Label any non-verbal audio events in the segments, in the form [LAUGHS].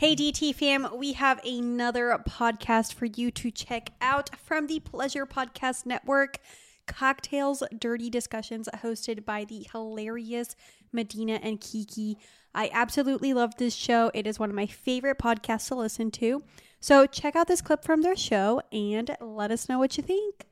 Hey, DT fam, we have another podcast for you to check out from the Pleasure Podcast Network Cocktails Dirty Discussions, hosted by the hilarious Medina and Kiki. I absolutely love this show. It is one of my favorite podcasts to listen to. So, check out this clip from their show and let us know what you think.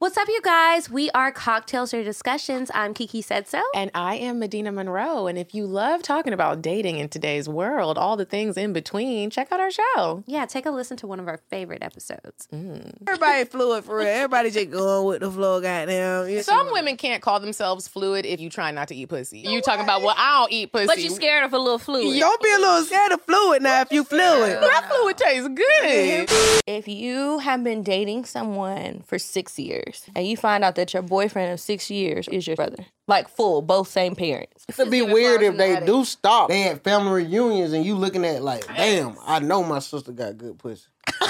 What's up, you guys? We are Cocktails or Discussions. I'm Kiki Said So. And I am Medina Monroe. And if you love talking about dating in today's world, all the things in between, check out our show. Yeah, take a listen to one of our favorite episodes. Mm. Everybody fluid for real. Everybody just going with the flow, goddamn. You Some see- women can't call themselves fluid if you try not to eat pussy. You talking about, well, I don't eat pussy. But you're scared of a little fluid. Don't be a little scared of fluid now if you fluid. That fluid tastes good. If you have been dating someone for six years and you find out that your boyfriend of six years is your brother, like full, both same parents. It'd be weird if they do stop. They had family reunions and you looking at like, damn, I know my sister got good pussy. [LAUGHS]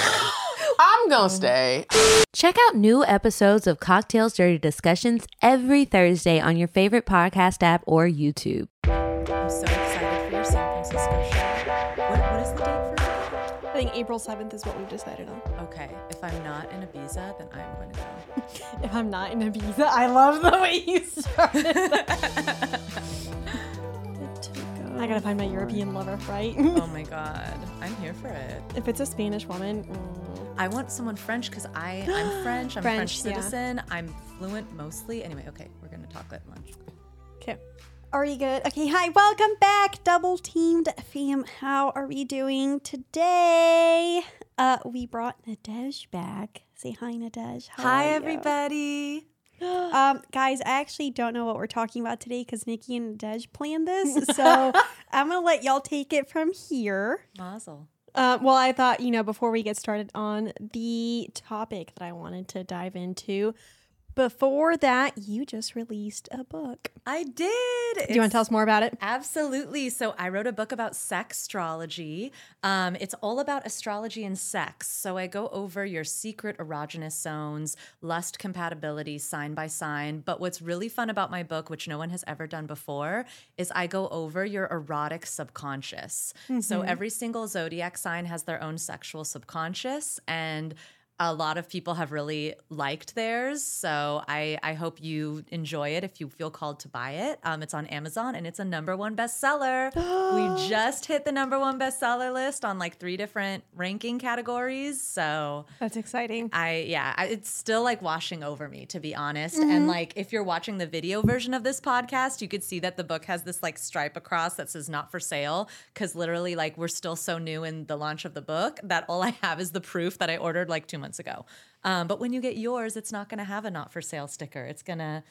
I'm going to stay. Check out new episodes of Cocktails Dirty Discussions every Thursday on your favorite podcast app or YouTube. Think April 7th is what we've decided on. Okay, if I'm not in Ibiza, then I'm going to go. [LAUGHS] If I'm not in Ibiza, I love the way you started. [LAUGHS] I gotta find my European lover, right? oh my [LAUGHS] god, I'm here for it. if it's a Spanish woman, mm, I want someone French because I I'm [GASPS] French. I'm a French, French yeah. citizen. I'm fluent mostly. Anyway, okay, we're gonna talk at lunch. Are you good? Okay, hi, welcome back, double teamed fam. How are we doing today? Uh, we brought Nadej back. Say hi, Nadej. How Hi everybody. [GASPS] Um, guys, I actually don't know what we're talking about today because Nikki and Nadej planned this, [LAUGHS] so I'm gonna let y'all take it from here. Mazel. Uh, well, I thought, you know, before we get started on the topic that I wanted to dive into, before that, you just released a book. I did. Do you want to tell us more about it? Absolutely. So I wrote a book about sex astrology. Um, it's all about astrology and sex. So I go over your secret erogenous zones, lust compatibility, sign by sign. But what's really fun about my book, which no one has ever done before, is I go over your erotic subconscious. So every single zodiac sign has their own sexual subconscious and a lot of people have really liked theirs. So I, I hope you enjoy it if you feel called to buy it. Um, it's on Amazon and it's a number one bestseller. [GASPS] we just hit the number one bestseller list on like three different ranking categories. So That's exciting. I, yeah, I, it's still like washing over me, to be honest. Mm-hmm. And like, if you're watching the video version of this podcast, you could see that the book has this like stripe across that says not for sale. Cause literally, like, we're still so new in the launch of the book that all I have is the proof that I ordered like two months ago. Um, but when you get yours, it's not going to have a not for sale sticker. It's going to,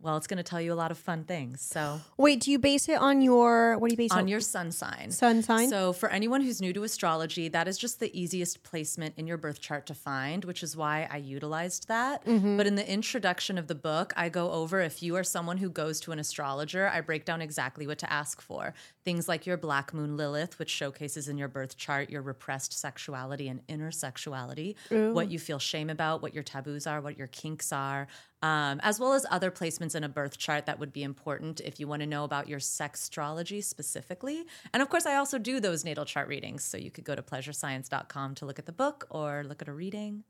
well, it's going to tell you a lot of fun things. So, Wait, do you base it on your, what do you base it on your sun sign. sun sign? So, for anyone who's new to astrology, that is just the easiest placement in your birth chart to find, which is why I utilized that. Mm-hmm. But in the introduction of the book, I go over if you are someone who goes to an astrologer, I break down exactly what to ask for. Things like your black moon Lilith, which showcases in your birth chart your repressed sexuality and inner sexuality, what you feel shame about, what your taboos are, what your kinks are. Um, as well as other placements in a birth chart that would be important if you want to know about your sextrology specifically. And of course, I also do those natal chart readings. So you could go to pleasurescience.com to look at the book or look at a reading.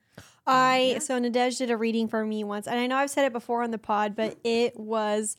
I, so Nadej did a reading for me once, and I know I've said it before on the pod, but [LAUGHS] it was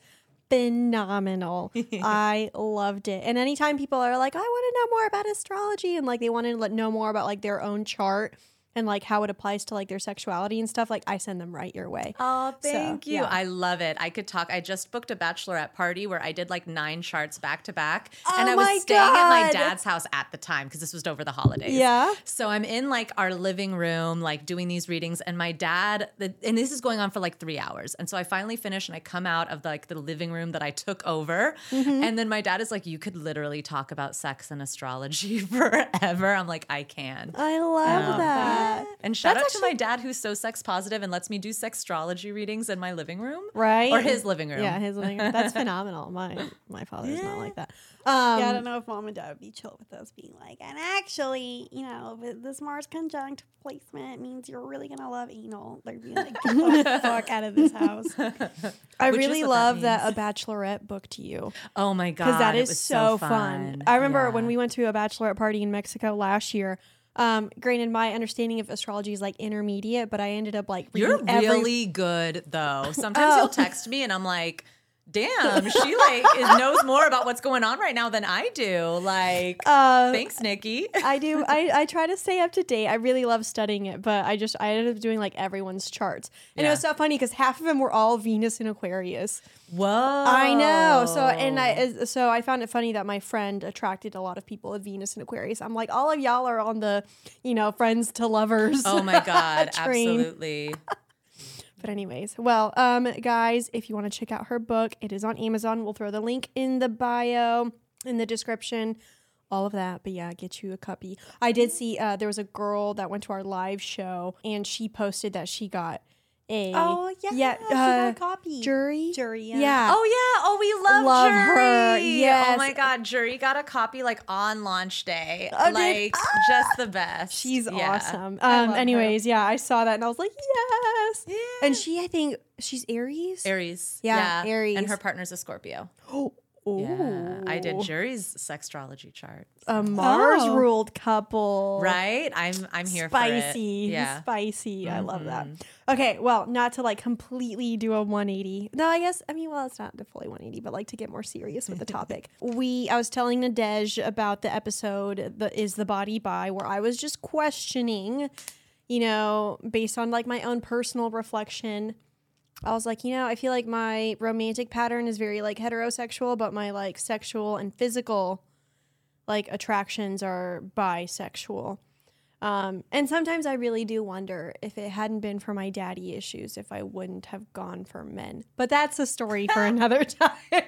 phenomenal. [LAUGHS] I loved it. And anytime people are like, I want to know more about astrology and like they want to know more about like their own chart and like how it applies to like their sexuality and stuff, like I send them right your way. Oh, So, thank you. yeah. I love it. I could talk. I just booked a bachelorette party where I did like nine charts back to back. And Oh I was my staying at my dad's house at the time because this was over the holidays. Yeah. So I'm in like our living room, like doing these readings, and my dad, the, and this is going on for like three hours. And so I finally finish and I come out of like the living room that I took over. Mm-hmm. And then my dad is like, You could literally talk about sex and astrology [LAUGHS] forever. I'm like, I can. I love that. Yeah. And shout That's out to my dad who's so sex positive and lets me do sextrology readings in my living room. Right. Or his living room. Yeah, his living room. That's [LAUGHS] phenomenal. My my father's not like that. Um, yeah, I don't know if mom and dad would be chill with us being like, and actually, you know, this Mars conjunct placement means you're really gonna love anal. They'd be like, get the [LAUGHS] fuck out of this house. [LAUGHS] I Which really what that love that, a bachelorette booked you Oh my god. because that is it is was so fun. I remember when we went to a bachelorette party in Mexico last year. Um, granted, my understanding of astrology is like intermediate, but I ended up like You're every- really good though. Sometimes Oh. you'll [LAUGHS] text me and I'm like, damn, she like is, knows more about what's going on right now than I do. Like, Uh, [LAUGHS] thanks, Nikki. I do. [LAUGHS] I, I try to stay up to date. I really love studying it, but I just I ended up doing like everyone's charts, and it was so funny because half of them were all Venus and Aquarius. Whoa. I know. So and. I so I found it funny that my friend attracted a lot of people with Venus and Aquarius. I'm like, all of y'all are on the, you know, friends to lovers. Oh my god, [LAUGHS] absolutely. But anyways, well, um, guys, if you want to check out her book, it is on Amazon. We'll throw the link in the bio, in the description, all of that. But yeah, get you a copy. I did see uh, there was a girl that went to our live show, and she posted that she got a Oh yeah, yeah she got uh, a copy. jury Jury, yeah. yeah. Oh yeah. Oh, we love, Love Jury. her, Oh my god, Jury got a copy like on launch day. Oh, did- like just the best. She's Yeah. awesome. I Um, love her. anyways, yeah, I saw that and I was like, yes. Yeah. And she, I think, she's Aries. Aries. Yeah, And Aries. And her partner's a Scorpio. [GASPS] [GASPS] Oh, Yeah. I did Jury's sextrology chart. a Mars Oh. ruled couple. Right? I'm I'm here spicy, for it. Yeah. spicy. I love that. Mhm. Okay, well, not to like completely do a 180. No, I guess I mean, well, it's not a fully 180, but like to get more serious with the topic. [LAUGHS] we, I was telling Nadej about the episode, the is the body by, where I was just questioning, you know, based on like my own personal reflection. I was like, you know, I feel like my romantic pattern is very like heterosexual, but my like sexual and physical like attractions are bisexual. Um, and sometimes I really do wonder if it hadn't been for my daddy issues, if I wouldn't have gone for men. But that's a story for [LAUGHS] another time.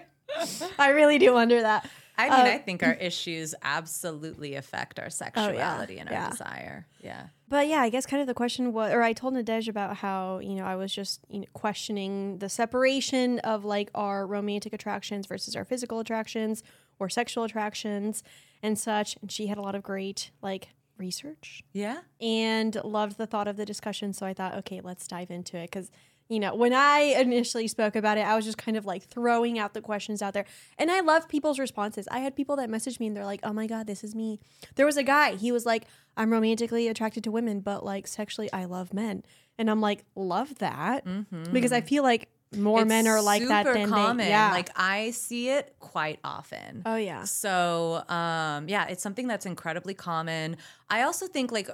I really do wonder that. I mean, Uh, I think our [LAUGHS] issues absolutely affect our sexuality and our yeah. desire. Yeah. But yeah, I guess kind of the question was, or I told Nadej about how, you know, I was just you know, questioning the separation of like our romantic attractions versus our physical attractions or sexual attractions and such. And she had a lot of great like research Yeah. and loved the thought of the discussion. So I thought, okay, let's dive into it. Because, you know, when I initially spoke about it, I was just kind of like throwing out the questions out there. And I love people's responses. I had people that messaged me and they're like, oh my God, this is me. There was a guy, he was like, I'm romantically attracted to women, but like sexually, I love men. And I'm like, love that. Because I feel like more It's men are like that than common. they. Yeah. Like I see it quite often. oh, yeah. So, um, yeah, it's something that's incredibly common. I also think, like,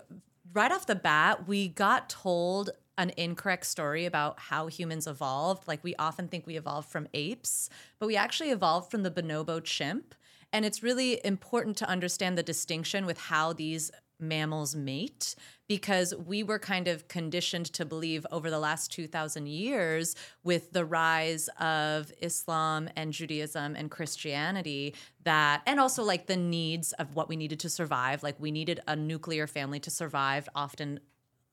right off the bat, we got told an incorrect story about how humans evolved. Like, we often think we evolved from apes, but we actually evolved from the bonobo chimp. And it's really important to understand the distinction with how these mammals mate because we were kind of conditioned to believe over the last 2000 years with the rise of Islam and Judaism and Christianity that and also like the needs of what we needed to survive like we needed a nuclear family to survive often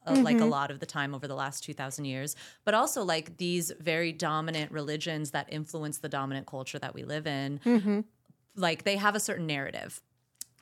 uh, like a lot of the time over the last 2000 years but also like these very dominant religions that influence the dominant culture that we live in like they have a certain narrative.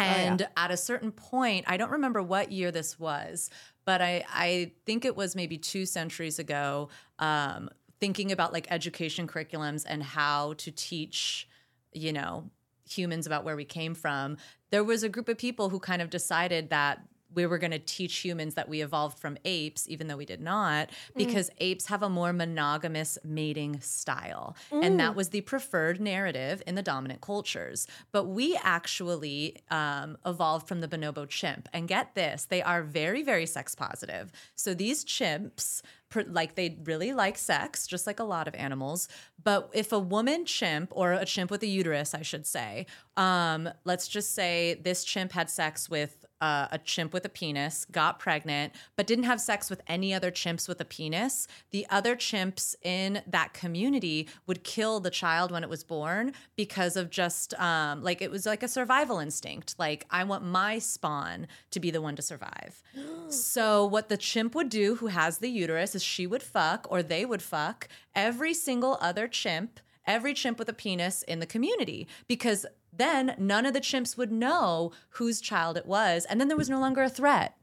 And at a certain point i don't remember what year this was but i i think it was maybe two centuries ago um thinking about like education curriculums and how to teach you know humans about where we came from there was a group of people who kind of decided that we were going to teach humans that we evolved from apes, even though we did not, because apes have a more monogamous mating style. And that was the preferred narrative in the dominant cultures. But we actually um, evolved from the bonobo chimp. And get this, they are very, very sex positive. So these chimps, like they really like sex, just like a lot of animals. But if a woman chimp or a chimp with a uterus, I should say, um, let's just say this chimp had sex with uh, a chimp with a penis, got pregnant, but didn't have sex with any other chimps with a penis, the other chimps in that community would kill the child when it was born because of just um, like it was like a survival instinct. Like, I want my spawn to be the one to survive. [GASPS] so, what the chimp would do who has the uterus is she would fuck or they would fuck every single other chimp every chimp with a penis in the community because then none of the chimps would know whose child it was and then there was no longer a threat.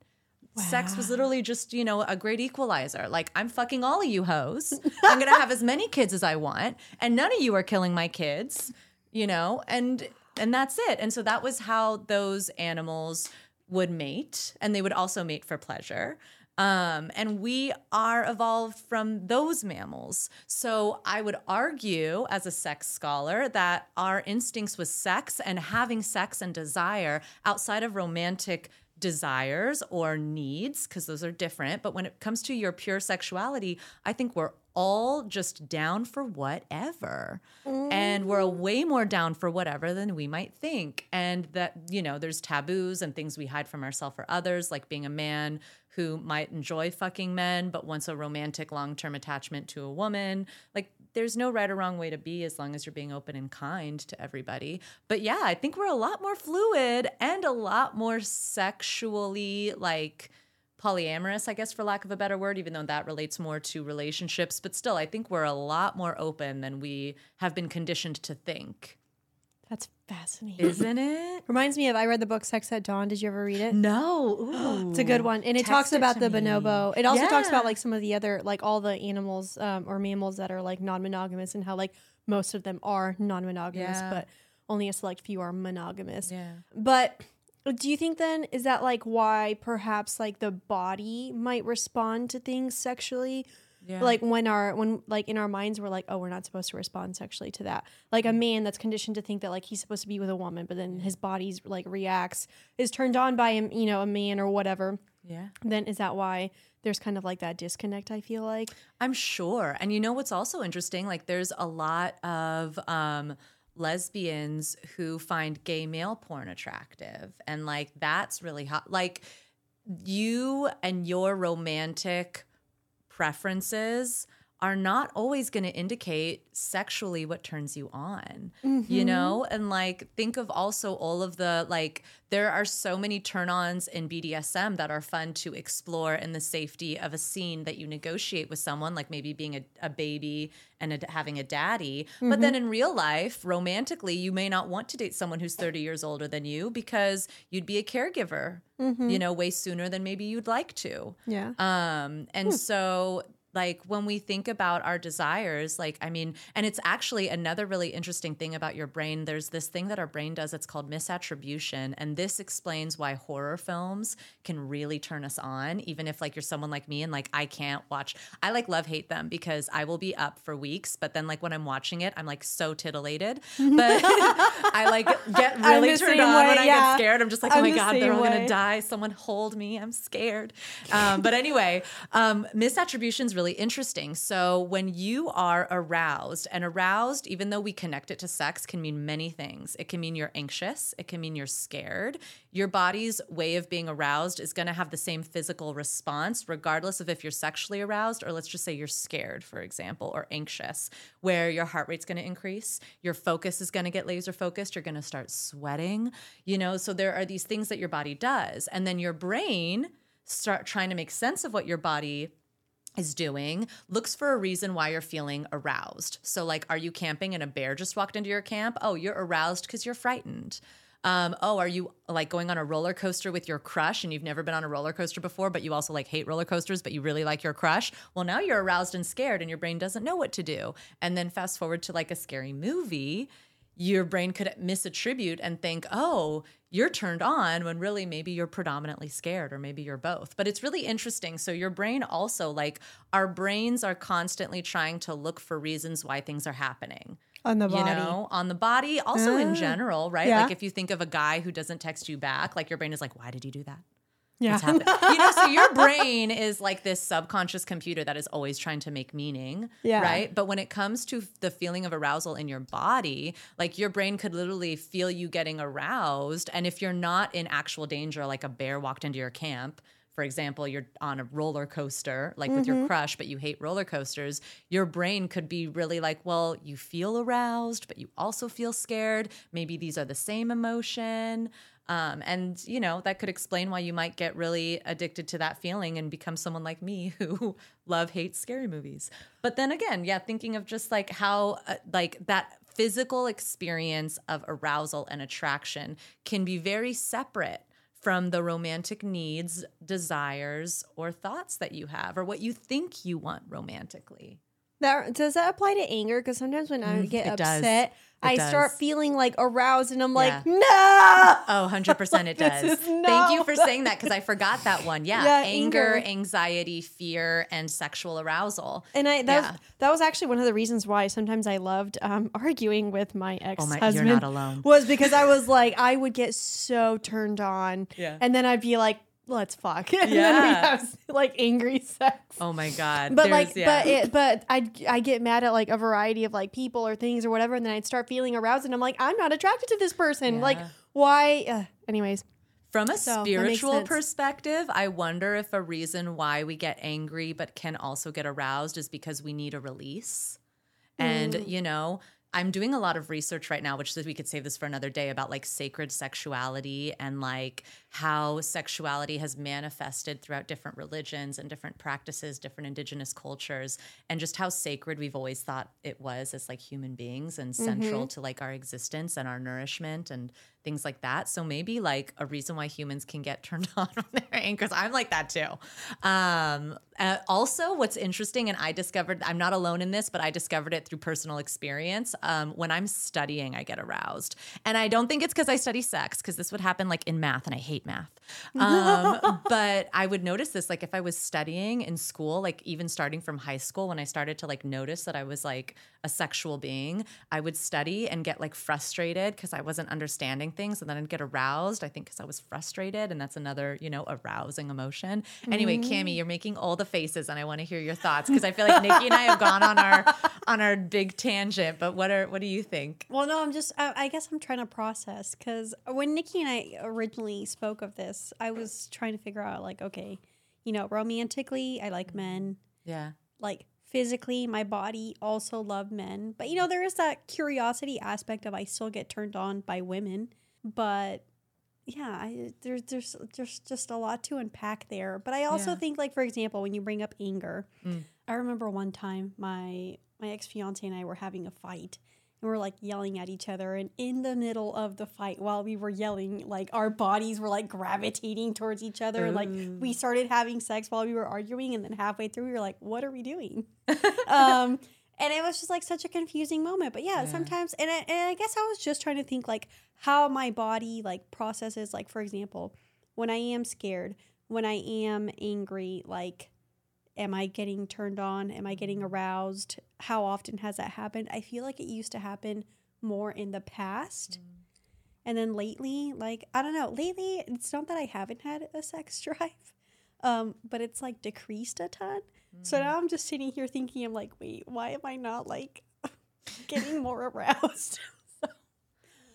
Sex was literally just you know a great equalizer. Like i'm fucking all of you hoes. [LAUGHS] I'm gonna have as many kids as i want and none of you are killing my kids you know and and that's it. And so that was how those animals would mate and they would also mate for pleasure um, and we are evolved from those mammals. So I would argue, as a sex scholar, that our instincts with sex and having sex and desire outside of romantic desires or needs, because those are different. But when it comes to your pure sexuality, I think we're all just down for whatever. And we're way more down for whatever than we might think. And that, you know, there's taboos and things we hide from ourselves or others, like being a man who might enjoy fucking men, but wants a romantic long term attachment to a woman. Like, there's no right or wrong way to be as long as you're being open and kind to everybody. But yeah, I think we're a lot more fluid and a lot more sexually like polyamorous, I guess, for lack of a better word, even though that relates more to relationships. But still, I think we're a lot more open than we have been conditioned to think. That's fascinating. Isn't it? [LAUGHS] Reminds me of I read the book Sex at Dawn. Did you ever read it? No. Ooh. [GASPS] It's a good one, and it Text talks it about the me. bonobo. It also talks about like some of the other, like all the animals um, or mammals that are like non-monogamous, and how like most of them are non-monogamous, Yeah. but only a select few are monogamous. Yeah. But do you think then is that like why perhaps like the body might respond to things sexually? Yeah. Like when our when like in our minds we're like, oh, we're not supposed to respond sexually to that. Like a man that's conditioned to think that like he's supposed to be with a woman, but then his body's like reacts, is turned on by him, you know, a man or whatever. Yeah. Then is that why there's kind of like that disconnect? I feel like. I'm sure. And you know what's also interesting? Like there's a lot of um lesbians who find gay male porn attractive. And like that's really hot. Like you and your romantic preferences are not always going to indicate sexually what turns you on you mm-hmm. know? And like think of also all of the like there are so many turn-ons in BDSM that are fun to explore in the safety of a scene that you negotiate with someone like maybe being a, a baby and a, having a daddy. But then mm-hmm. in real life romantically you may not want to date someone who's 30 years older than you because you'd be a caregiver mm-hmm. you know way sooner than maybe you'd like to. Yeah. um, and hmm. so like when we think about our desires, like I mean, and it's actually another really interesting thing about your brain. There's this thing that our brain does. It's called misattribution, and this explains why horror films can really turn us on, even if like you're someone like me and like I can't watch. I like love hate them because I will be up for weeks, but then like when I'm watching it, I'm like so titillated. But [LAUGHS] I like get [LAUGHS] really turned on when way, I yeah. get scared. I'm just like, oh I'm my the god, they're all same gonna die. Someone hold me. I'm scared. Um, but anyway, um, misattribution is really interesting. So when you are aroused, and aroused, even though we connect it to sex, can mean many things. It can mean you're anxious. It can mean you're scared. Your body's way of being aroused is going to have the same physical response, regardless of if you're sexually aroused or let's just say you're scared, for example, or anxious, where your heart rate's going to increase, your focus is going to get laser focused, you're going to start sweating, you know. So there are these things that your body does, and then your brain start trying to make sense of what your body is doing looks for a reason why you're feeling aroused. So, like, are you camping and a bear just walked into your camp? Oh, you're aroused because you're frightened. Um, oh, are you like going on a roller coaster with your crush and you've never been on a roller coaster before, but you also like hate roller coasters, but you really like your crush? Well, now you're aroused and scared and your brain doesn't know what to do. And then fast forward to like a scary movie, your brain could misattribute and think, oh, you're turned on when really maybe you're predominantly scared or maybe you're both. But it's really interesting. So, your brain also, like, our brains are constantly trying to look for reasons why things are happening. On the body. You know, on the body, also in Ah, general, right? yeah. Like, if you think of a guy who doesn't text you back, like, your brain is like, why did he do that? Yeah. You know, so your brain is like this subconscious computer that is always trying to make meaning. Yeah. Right. But when it comes to the feeling of arousal in your body, like your brain could literally feel you getting aroused. And if you're not in actual danger, like a bear walked into your camp, for example, you're on a roller coaster, like with your crush, but you hate roller coasters, your brain could be really like, well, you feel aroused, but you also feel scared. Maybe these are the same emotion. Um, and, you know, that could explain why you might get really addicted to that feeling and become someone like me [LAUGHS] who love, hates scary movies. But then again, yeah, thinking of just like how, uh, like, that physical experience of arousal and attraction can be very separate from the romantic needs, desires, or thoughts that you have, or what you think you want romantically. That does that apply to anger? Because sometimes when I Mm, get it does. It I start feeling like aroused, and I'm Yeah. like, no. Oh, 100% it [LAUGHS] This does. Thank you for saying that because I forgot that one. Yeah. Yeah, anger, anger. anxiety, fear, and sexual arousal. And I that Yeah. was that was actually one of the reasons why sometimes I loved um, [LAUGHS] arguing with my ex Oh my- husband. you're not alone. Was because I was like I would get so turned on, Yeah. and then I'd be like, let's fuck, [LAUGHS] and then we Yeah. have like angry sex. Oh my God. But There's- like, yeah. but it, but I I get mad at like a variety of like people or things or whatever, and then I'd start feeling aroused, and I'm like, I'm not attracted to this person. Like, why? Uh, anyways, From a So, spiritual perspective, I wonder if a reason why we get angry but can also get aroused is because we need a release. And, Mm. you know, I'm doing a lot of research right now, which we could save this for another day about like sacred sexuality and like how sexuality has manifested throughout different religions and different practices, different indigenous cultures, and just how sacred we've always thought it was as like human beings and central mm-hmm. to like our existence and our nourishment and things like that. So maybe like a reason why humans can get turned [LAUGHS] on when they're angry, I'm like that too. Um, uh, also, what's interesting, and I discovered I'm not alone in this, but I discovered it through personal experience. Um, when I'm studying, I get aroused, and I don't think it's because I study sex, because this would happen like in math, and I hate math. Um, [LAUGHS] but I would notice this, like if I was studying in school, like even starting from high school, when I started to like notice that I was like a sexual being, I would study and get like frustrated because I wasn't understanding things, and then I'd get aroused. I think because I was frustrated, and that's another you know arousing emotion. Anyway, mm-hmm. Cami, you're making all the faces, and I want to hear your thoughts because I feel like Nikki and I have gone on our [LAUGHS] on our big tangent. But what are what do you think? Well, no, I'm just, I, I guess I'm trying to process because when Nikki and I originally spoke of this, I was trying to figure out, like, okay, you know, romantically, I like mm-hmm. men. Yeah. Like, physically, my body also love men. But, you know, there is that curiosity aspect of I still get turned on by women. But, yeah, I, there's there's there's just a lot to unpack there. But I also Yeah. think, like, for example, when you bring up anger, Mm. I remember one time my my ex fiance and I were having a fight and we're like yelling at each other and in the middle of the fight while we were yelling like our bodies were like gravitating towards each other and like we started having sex while we were arguing and then halfway through we were like what are we doing [LAUGHS] um and it was just like such a confusing moment but yeah, sometimes and I, and I guess I was just trying to think like how my body like processes like for example when I am scared when I am angry like am I getting turned on? Am I getting aroused? How often has that happened? I feel like it used to happen more in the past. And then lately, like, I don't know, lately, it's not that I haven't had a sex [LAUGHS] drive, um, but it's like decreased a ton. So now I'm just sitting here thinking, I'm like, wait, why am I not like [LAUGHS] getting more aroused? [LAUGHS]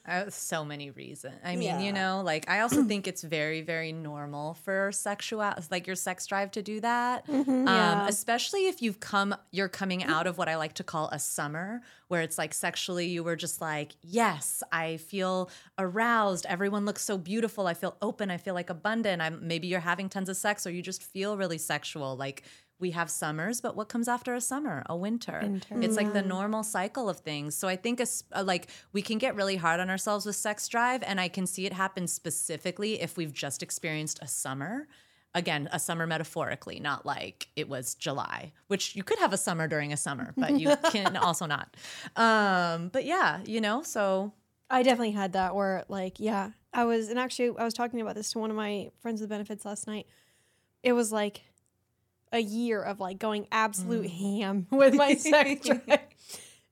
Uh, so many reasons. I mean, Yeah. you know, like I also [CLEARS THROAT] think it's very, very normal for sexual, like your sex drive to do that. Um, Yeah. especially if you've come, you're coming out of what I like to call a summer, where it's like sexually, you were just like, yes, I feel aroused. Everyone looks so beautiful. I feel open. I feel like abundant. I'm maybe you're having tons of sex, or you just feel really sexual. Like we have summers, but what comes after a summer? A winter. It's like the normal cycle of things. So I think uh, like we can get really hard on ourselves with sex drive, and I can see it happen specifically if we've just experienced a summer. Again, a summer metaphorically, not like it was July, which you could have a summer during a summer, but you [LAUGHS] can also not. Um, but yeah, you know, so I definitely had that where like yeah, I was and actually I was talking about this to one of my friends with benefits last night. It was like a year of like going absolute mm. ham [LAUGHS] with my [LAUGHS] sex drive.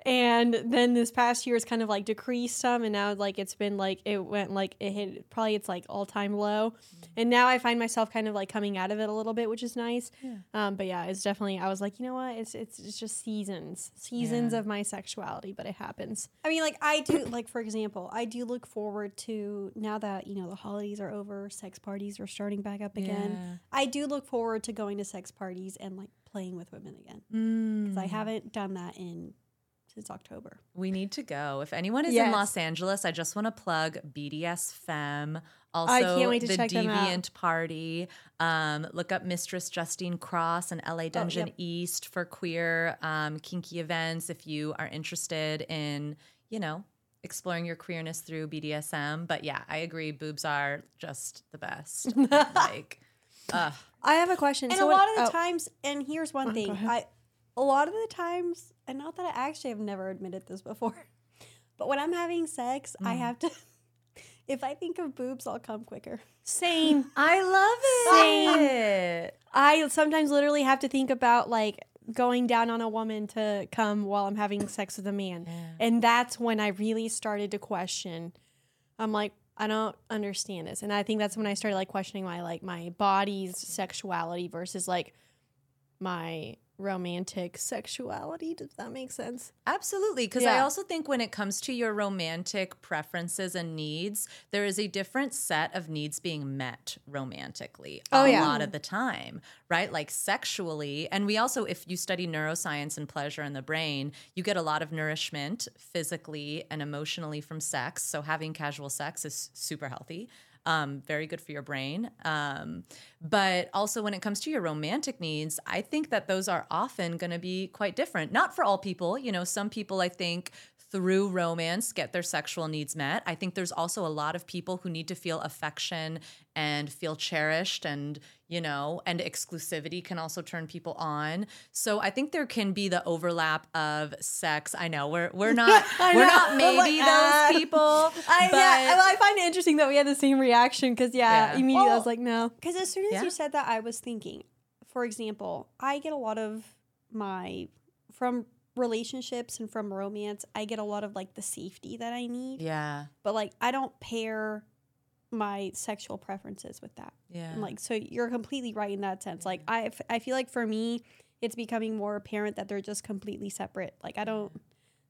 And then this past year it's kind of like decreased some and now like it's been like it went like it hit probably it's like all time low. And now I find myself kind of like coming out of it a little bit, which is nice. Um, but yeah, it's definitely I was like, you know what? It's it's, it's just seasons. Seasons Yeah. of my sexuality, but it happens. I mean, like I do [COUGHS] like for example, I do look forward to now that, you know, the holidays are over, sex parties are starting back up again. Yeah. I do look forward to going to sex parties and like playing with women again. Because I haven't done that in since October. We need to go. If anyone is in Los Angeles, I just want to plug BDS Femme. Also, I can't wait to the check them out. Deviant Party. Um, look up Mistress Justine Cross and LA Dungeon Oh, yep. East for queer um, kinky events. If you are interested in, you know, exploring your queerness through BDSM. But yeah, I agree. Boobs are just the best. [LAUGHS] like, uh, I have a question. And So a lot of the oh, times, and here's one thing, I a lot of the times, and not that I actually have never admitted this before, [LAUGHS] but when I'm having sex, I Mm. have to. [LAUGHS] If I think of boobs, I'll come quicker. same. [LAUGHS] I love it. Same. I sometimes literally have to think about like going down on a woman to come while I'm having sex with a man. And that's when I really started to question. I'm like, I don't understand this. And I think that's when I started like questioning my like my body's sexuality versus like my romantic sexuality. Does that make sense? Absolutely. Because I also think when it comes to your romantic preferences and needs, there is a different set of needs being met romantically Oh, a yeah. lot of the time, right? Like sexually. And we also, if you study neuroscience and pleasure in the brain, you get a lot of nourishment physically and emotionally from sex. So having casual sex is super healthy. Um, very good for your brain. Um, but also, when it comes to your romantic needs, I think that those are often going to be quite different. Not for all people. You know, some people, I think, through romance get their sexual needs met. I think there's also a lot of people who need to feel affection and feel cherished and, you know, and exclusivity can also turn people on. So I think there can be the overlap of sex. I know we're we're not [LAUGHS] we're know. not oh I'm maybe like, those people. [LAUGHS] I, but yeah, well, I find it interesting that we had the same reaction because, yeah, Yeah. immediately I was like, no. Because as soon as Yeah. you said that, I was thinking, for example, I get a lot of my from relationships and from romance, I get a lot of like the safety that I need. yeah, But like, I don't pair my sexual preferences with that. yeah. And, like, so you're completely right in that sense. Like, I, f- I feel like for me, it's becoming more apparent that they're just completely separate. Like, I don't,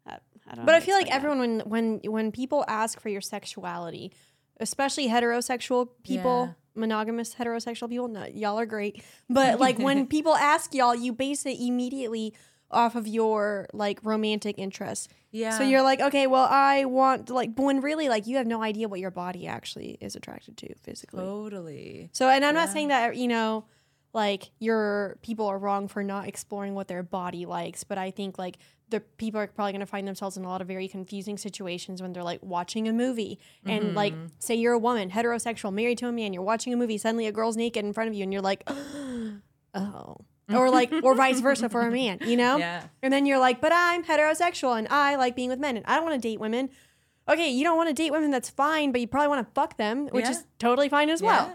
I, I don't. But I feel like that. everyone when when when people ask for your sexuality, especially heterosexual people, monogamous heterosexual people, no, y'all are great. But [LAUGHS] like when people ask y'all, you base it immediately off of your like romantic interests. yeah. So you're like, okay, well, I want like, but when really like you have no idea what your body actually is attracted to physically. totally. So, and I'm not saying that you know, like your people are wrong for not exploring what their body likes, but I think like the people are probably going to find themselves in a lot of very confusing situations when they're like watching a movie and like mm-hmm. say you're a woman, heterosexual, married to a man, you're watching a movie, suddenly a girl's naked in front of you, and you're like, [GASPS] oh. Or like, or [LAUGHS] vice versa for a man, you know? Yeah. And then you're like, but I'm heterosexual and I like being with men and I don't want to date women. Okay, you don't want to date women, that's fine, but you probably want to fuck them, which Yeah. is totally fine as well. Yeah.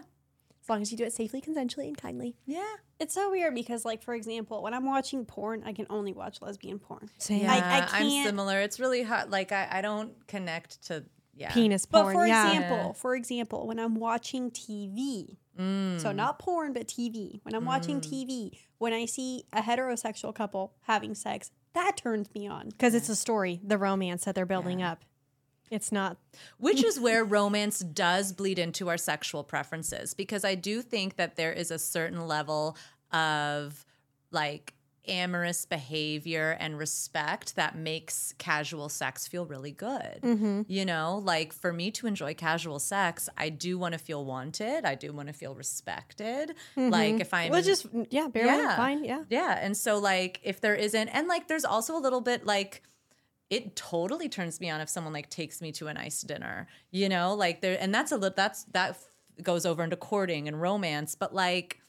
As long as you do it safely, consensually, and kindly. Yeah. It's so weird because, like, for example, when I'm watching porn, I can only watch lesbian porn. So Yeah, I I'm can't- similar. It's really hard. Like I, I don't connect to yeah. Penis But porn. for yeah. example, for example, when I'm watching TV, Mm. so not porn but TV, when I'm watching TV, when I see a heterosexual couple having sex, that turns me on. Because it's a story, the romance that they're building up. It's not. [LAUGHS] Which is where romance does bleed into our sexual preferences because I do think that there is a certain level of like amorous behavior and respect that makes casual sex feel really good. Mm-hmm. You know, like for me to enjoy casual sex, I do want to feel wanted. I do want to feel respected. Like if I'm Well, just yeah, barely Yeah. fine. Yeah. Yeah. And so, like, if there isn't, and like, there's also a little bit like, it totally turns me on if someone like takes me to a nice dinner, you know, like there, and that's a little, that's, that goes over into courting and romance, but like,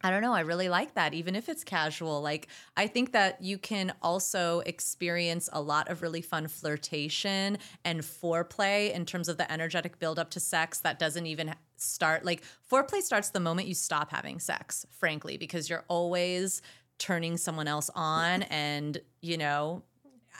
I don't know. I really like that, even if it's casual. Like, I think that you can also experience a lot of really fun flirtation and foreplay in terms of the energetic buildup to sex that doesn't even start. Like, foreplay starts the moment you stop having sex, frankly, because you're always turning someone else on and, you know,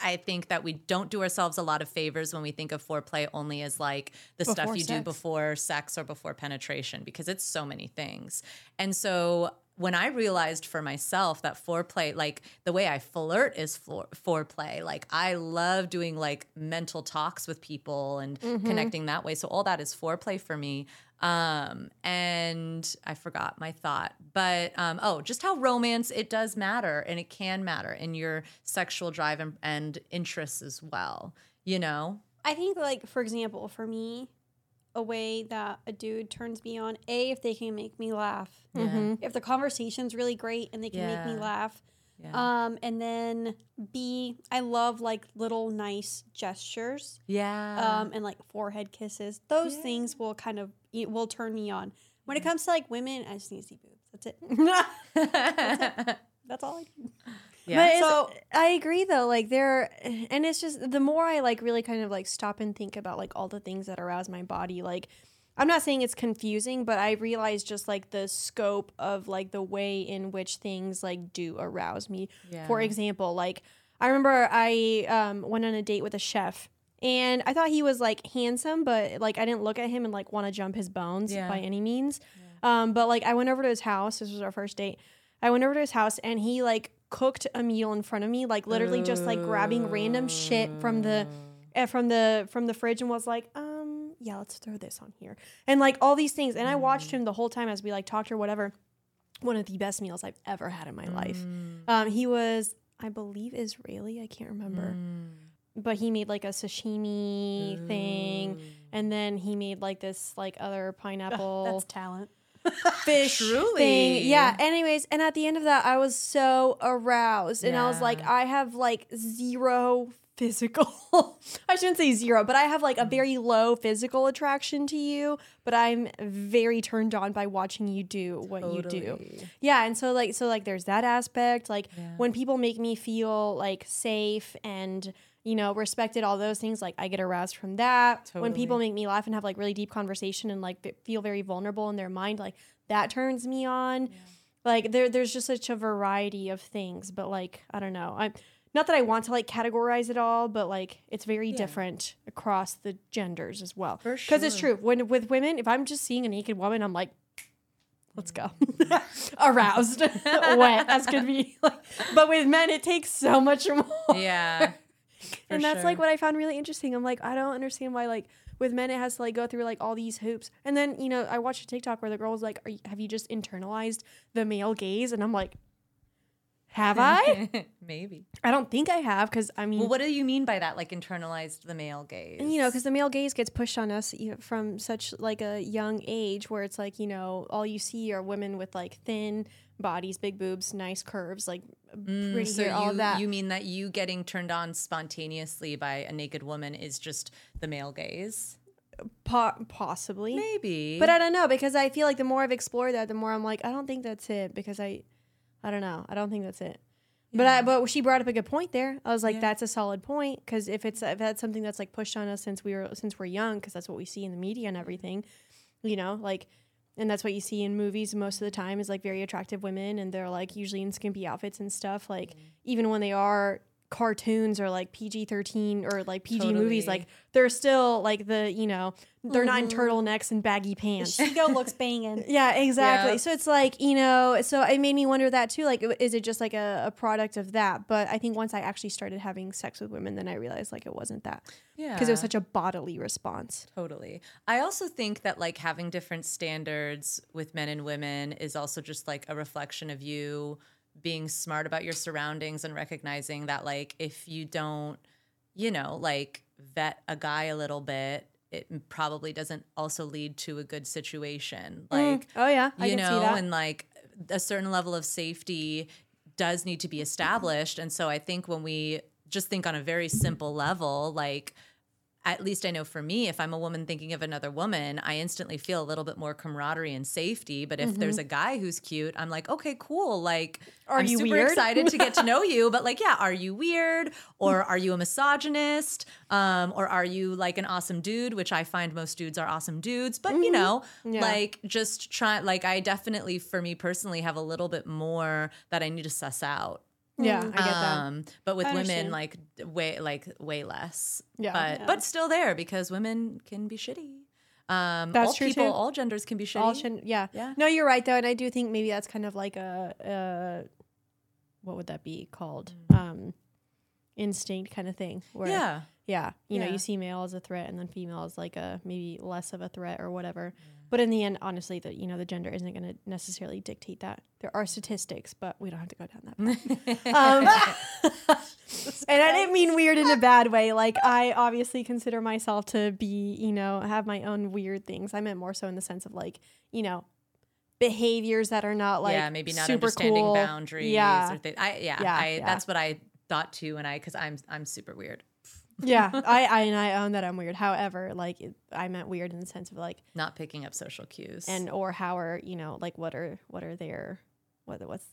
I think that we don't do ourselves a lot of favors when we think of foreplay only as like the stuff Before you do before sex or before penetration because it's so many things. And so when I realized for myself that foreplay, like the way I flirt is fore- foreplay, like I love doing like mental talks with people and connecting that way. So all that is foreplay for me. Um, and I forgot my thought, but um, oh, just how romance it does matter and it can matter in your sexual drive and, and interests as well. You know, I think, like, for example, for me, a way that a dude turns me on, A, if they can make me laugh. Yeah. If the conversation's really great and they can make me laugh. Yeah. Um, and then B, I love like little nice gestures. yeah. Um, and like forehead kisses. Those things will kind of it will turn me on. When it comes to like women, I just need to see boobs. That's it. [LAUGHS] That's all I need. Yeah. But so I agree though, like there, and it's just the more I like really kind of like stop and think about like all the things that arouse my body. Like, I'm not saying it's confusing, but I realize just like the scope of like the way in which things like do arouse me. For example, like I remember I um, went on a date with a chef. And I thought he was like handsome, but like I didn't look at him and like want to jump his bones Yeah. by any means. Um, but like I went over to his house. This was our first date. I went over to his house and he like cooked a meal in front of me, like literally just like grabbing random shit from the eh, from the from the fridge and was like, um, yeah, let's throw this on here. And like all these things. And I watched him the whole time as we like talked or whatever. One of the best meals I've ever had in my life. Um, he was, I believe, Israeli. I can't remember. But he made like a sashimi thing, and then he made like this like other [LAUGHS] pineapple That's talent. [LAUGHS] fish Truly. thing. Yeah. Anyways, and at the end of that, I was so aroused, and I was like, I have like zero physical. [LAUGHS] I shouldn't say zero, but I have like a mm. very low physical attraction to you, but I'm very turned on by watching you do what you do. Yeah, and so like so like there's that aspect. Like when people make me feel like safe and you know respected, all those things. Like I get aroused from that. When people make me laugh and have like really deep conversation and like feel very vulnerable in their mind, like that turns me on. Like there there's just such a variety of things, but like I don't know. I'm not that I want to like categorize it all, but like it's very different across the genders as well. For Because it's true. When with women, if I'm just seeing a naked woman, I'm like, let's go. Mm. [LAUGHS] Aroused. [LAUGHS] Wet. That's gonna be [LAUGHS] like but with men it takes so much more. yeah. And that's like what I found really interesting. I'm like, I don't understand why like with men it has to like go through like all these hoops. And then, you know, I watched a TikTok where the girl was like, Are you, have you just internalized the male gaze? And I'm like, Have [LAUGHS] I? Maybe. I don't think I have because I mean Well, what do you mean by that? Like internalized the male gaze? You know, because the male gaze gets pushed on us from such like a young age, where it's like you know all you see are women with like thin bodies, big boobs, nice curves, like pretty Mm, so hair, all you, that. you mean that you getting turned on spontaneously by a naked woman is just the male gaze? Po- possibly, Maybe. but I don't know because I feel like the more I've explored that, the more I'm like, I don't think that's it because I, I don't know, I don't think that's it. But I, but she brought up a good point there. I was like, Yeah. that's a solid point because if it's if that's something that's like pushed on us since we were since we're young, because that's what we see in the media and everything, you know, like, and that's what you see in movies most of the time is like very attractive women and they're like usually in skimpy outfits and stuff. Like mm-hmm. even when they are cartoons or like PG thirteen or like PG movies, like they're still like the you know they're not mm-hmm. in turtlenecks and baggy pants. Shigo looks [LAUGHS] banging. Yeah, exactly. Yeah. So it's like, you know, so it made me wonder that too. Like, is it just like a, a product of that? But I think once I actually started having sex with women, then I realized like it wasn't that. yeah. Because it was such a bodily response. Totally. I also think that like having different standards with men and women is also just like a reflection of you being smart about your surroundings and recognizing that like if you don't, you know, like vet a guy a little bit, it probably doesn't also lead to a good situation. Mm. Like Oh, yeah. I you can see know, and like a certain level of safety does need to be established. And so I think when we just think on a very simple level, like at least I know for me, if I'm a woman thinking of another woman, I instantly feel a little bit more camaraderie and safety. But if there's a guy who's cute, I'm like, okay, cool. Like, Mm-hmm. Are I'm you super weird? excited to get to know [LAUGHS] you. But like, yeah, are you weird or are you a misogynist? Um, or are you like an awesome dude? Which I find most dudes are awesome dudes. But you know, Mm-hmm. Yeah. like just try. Like, I definitely, for me personally, have a little bit more that I need to suss out. Yeah, I get that. Um, but with I women, understand. like way like way less. Yeah. but Yeah. but still there because women can be shitty. Um, That's all true, people, too. all genders can be shitty. All chin- yeah. Yeah. No, you're right though, and I do think maybe that's kind of like a, uh what would that be called? Um, instinct kind of thing. Where, yeah, yeah. You know, you see male as a threat, and then female as like a maybe less of a threat or whatever. But in the end, honestly, the you know the gender isn't going to necessarily dictate that. There are statistics, but we don't have to go down that. path. [LAUGHS] um, [LAUGHS] and I didn't mean weird in a bad way. Like I obviously consider myself to be, you know, have my own weird things. I meant more so in the sense of like, you know, behaviors that are not like yeah, maybe not super understanding cool. boundaries. Yeah, or thi- I yeah, Yeah, I yeah. that's what I thought too, and I because I'm I'm super weird, yeah. [LAUGHS] I, I and I own that I'm weird. However, like it, I meant weird in the sense of like not picking up social cues. and or how are you know like what are what are their what what's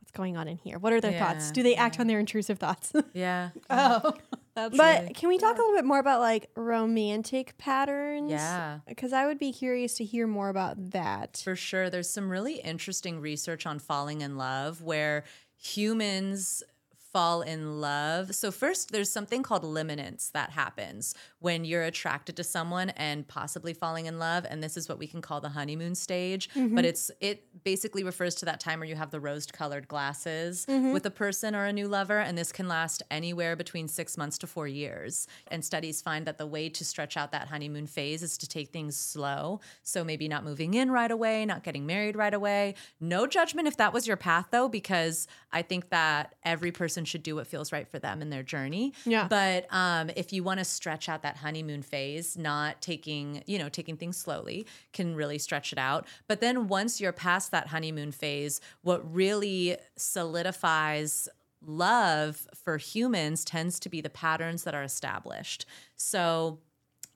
what's going on in here? What are their thoughts? Do they act on their intrusive thoughts? [LAUGHS] yeah, Oh, [LAUGHS] that's but can we talk a little bit more about like romantic patterns? yeah. because I would be curious to hear more about that. For sure. There's some really interesting research on falling in love where humans fall in love. So, first, there's something called limerence that happens when you're attracted to someone and possibly falling in love. And this is what we can call the honeymoon stage. Mm-hmm. But it's, it basically refers to that time where you have the rose colored glasses mm-hmm. with a person or a new lover. And this can last anywhere between six months to four years. And studies find that the way to stretch out that honeymoon phase is to take things slow. So maybe not moving in right away, not getting married right away. No judgment if that was your path, though, because I think that every person should do what feels right for them in their journey. Yeah. But um, if you want to stretch out that honeymoon phase, not taking, you know, taking things slowly can really stretch it out. But then once you're past that honeymoon phase, what really solidifies love for humans tends to be the patterns that are established. So,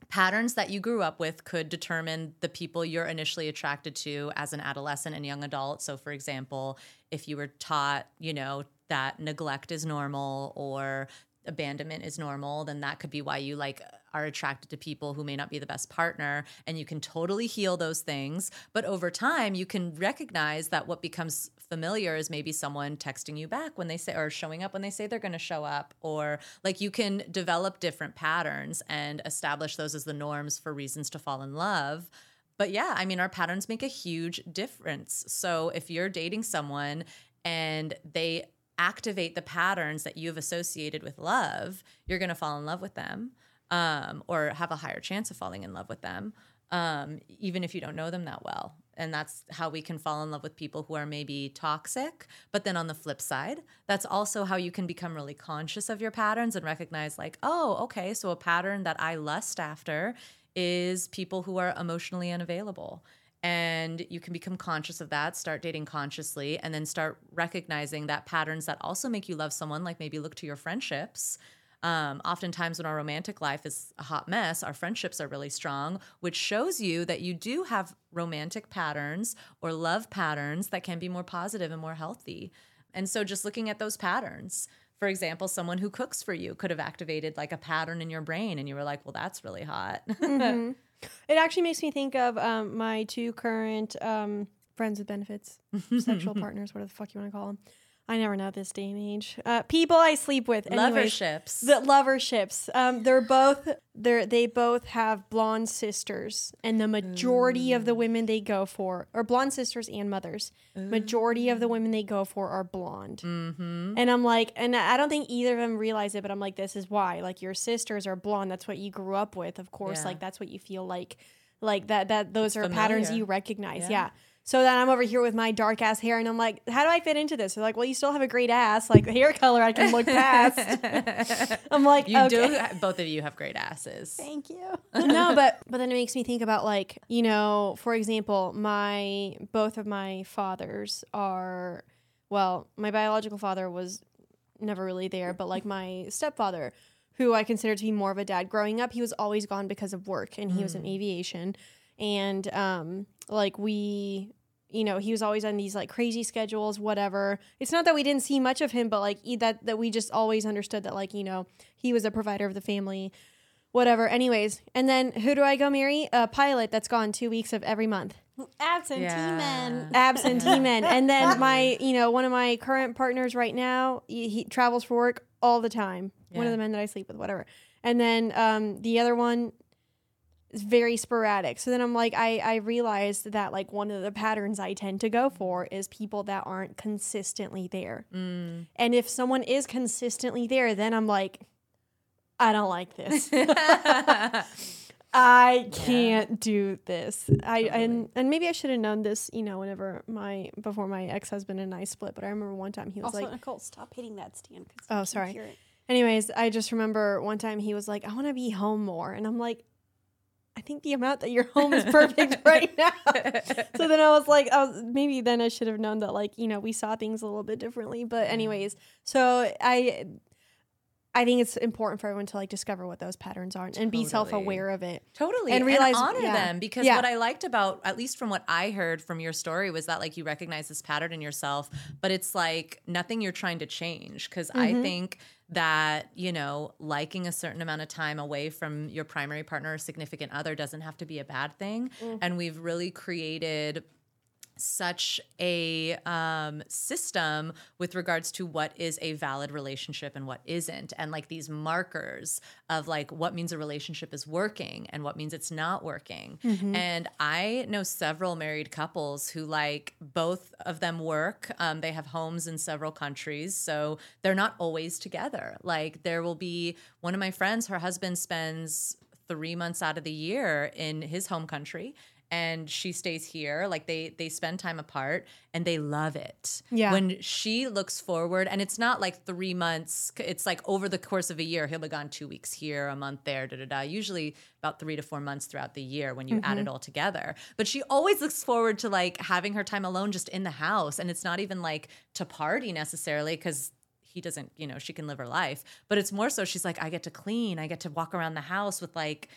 patterns that you grew up with could determine the people you're initially attracted to as an adolescent and young adult. So, for example, if you were taught, you know, that neglect is normal or abandonment is normal, then that could be why you like are attracted to people who may not be the best partner. And you can totally heal those things. But over time, you can recognize that what becomes familiar is maybe someone texting you back when they say, or showing up when they say they're going to show up, or like you can develop different patterns and establish those as the norms for reasons to fall in love. But yeah, I mean, our patterns make a huge difference. So if you're dating someone and they activate the patterns that you've associated with love, you're going to fall in love with them um, or have a higher chance of falling in love with them, um, even if you don't know them that well. And that's how we can fall in love with people who are maybe toxic. But then on the flip side, that's also how you can become really conscious of your patterns and recognize, like, oh, okay, so a pattern that I lust after is people who are emotionally unavailable and you can become conscious of that start dating consciously and then start recognizing that patterns that also make you love someone like maybe look to your friendships. Um, oftentimes when our romantic life is a hot mess. Our friendships are really strong which shows you that you do have romantic patterns or love patterns that can be more positive and more healthy. And so just looking at those patterns for example someone who cooks for you could have activated like a pattern in your brain and you were like well that's really hot [LAUGHS] It actually makes me think of um, my two current um, friends with benefits, sexual [LAUGHS] partners, whatever the fuck you want to call them. I never know this day and age. Uh, people I sleep with, anyways. loverships The loverships. Um, they're both they're they both have blonde sisters, and the majority of the women they go for are blonde sisters and mothers. Majority of the women they go for are blonde. mm-hmm. And I'm like, and I don't think either of them realize it, but I'm like, this is why. Like your sisters are blonde. That's what you grew up with. Of course, Yeah. like that's what you feel like, like that. That those are patterns you recognize. Yeah. Yeah. So then I'm over here with my dark ass hair, and I'm like, how do I fit into this? They're like, well, you still have a great ass. Like the hair color, I can look past. [LAUGHS] I'm like, You okay. do. Both of you have great asses. Thank you. [LAUGHS] no, but but then it makes me think about like you know, for example, my both of my fathers are well, my biological father was never really there, but like my stepfather, who I consider to be more of a dad. Growing up, he was always gone because of work, and he was in mm. aviation, and um, like we. You know, he was always on these like crazy schedules, whatever. It's not that we didn't see much of him, but like e- that that we just always understood that like, you know, he was a provider of the family whatever. Anyways, and then who do I go marry? A pilot that's gone two weeks of every month. Absentee Yeah. men. Absentee [LAUGHS] men. And then my, you know, one of my current partners right now, he, he travels for work all the time. One of the men that I sleep with, whatever. And then um, the other one is very sporadic. So then I'm like, I, I realized that like one of the patterns I tend to go for is people that aren't consistently there. Mm. And if someone is consistently there, then I'm like, I don't like this. [LAUGHS] [LAUGHS] I can't do this. I and and maybe I should have known this, you know, whenever my before my ex husband and I split. But I remember one time he was Also, like, Nicole, stop hitting that stand. Oh, sorry. anyways, I just remember one time he was like, I want to be home more, and I'm like, I think the amount that you're home is [LAUGHS] perfect right now. so then I was like, I was, maybe then I should have known that, like, you know, we saw things a little bit differently. But anyways, so I. I think it's important for everyone to like discover what those patterns are and be self-aware of it. Totally. And And, realize- honor yeah. them because Yeah. what I liked about, at least from what I heard from your story, was that like you recognize this pattern in yourself, but it's like nothing you're trying to change. Cause I mm-hmm. think that, you know, liking a certain amount of time away from your primary partner or significant other doesn't have to be a bad thing. Mm. And we've really created such a um, system with regards to what is a valid relationship and what isn't. And like these markers of like what means a relationship is working and what means it's not working. And i know several married couples who like both of them work. Um, they have homes in several countries so they're not always together. Like there will be one of my friends her husband spends three months out of the year in his home country and she stays here like they they spend time apart and they love it Yeah. when she looks forward and it's not like three months it's like over the course of a year he'll be gone two weeks here a month there da da da usually about three to four months throughout the year when you add it mm-hmm. all together but she always looks forward to like having her time alone just in the house and it's not even like to party necessarily because he doesn't, you know, she can live her life. But it's more so she's like, I get to clean, I get to walk around the house with like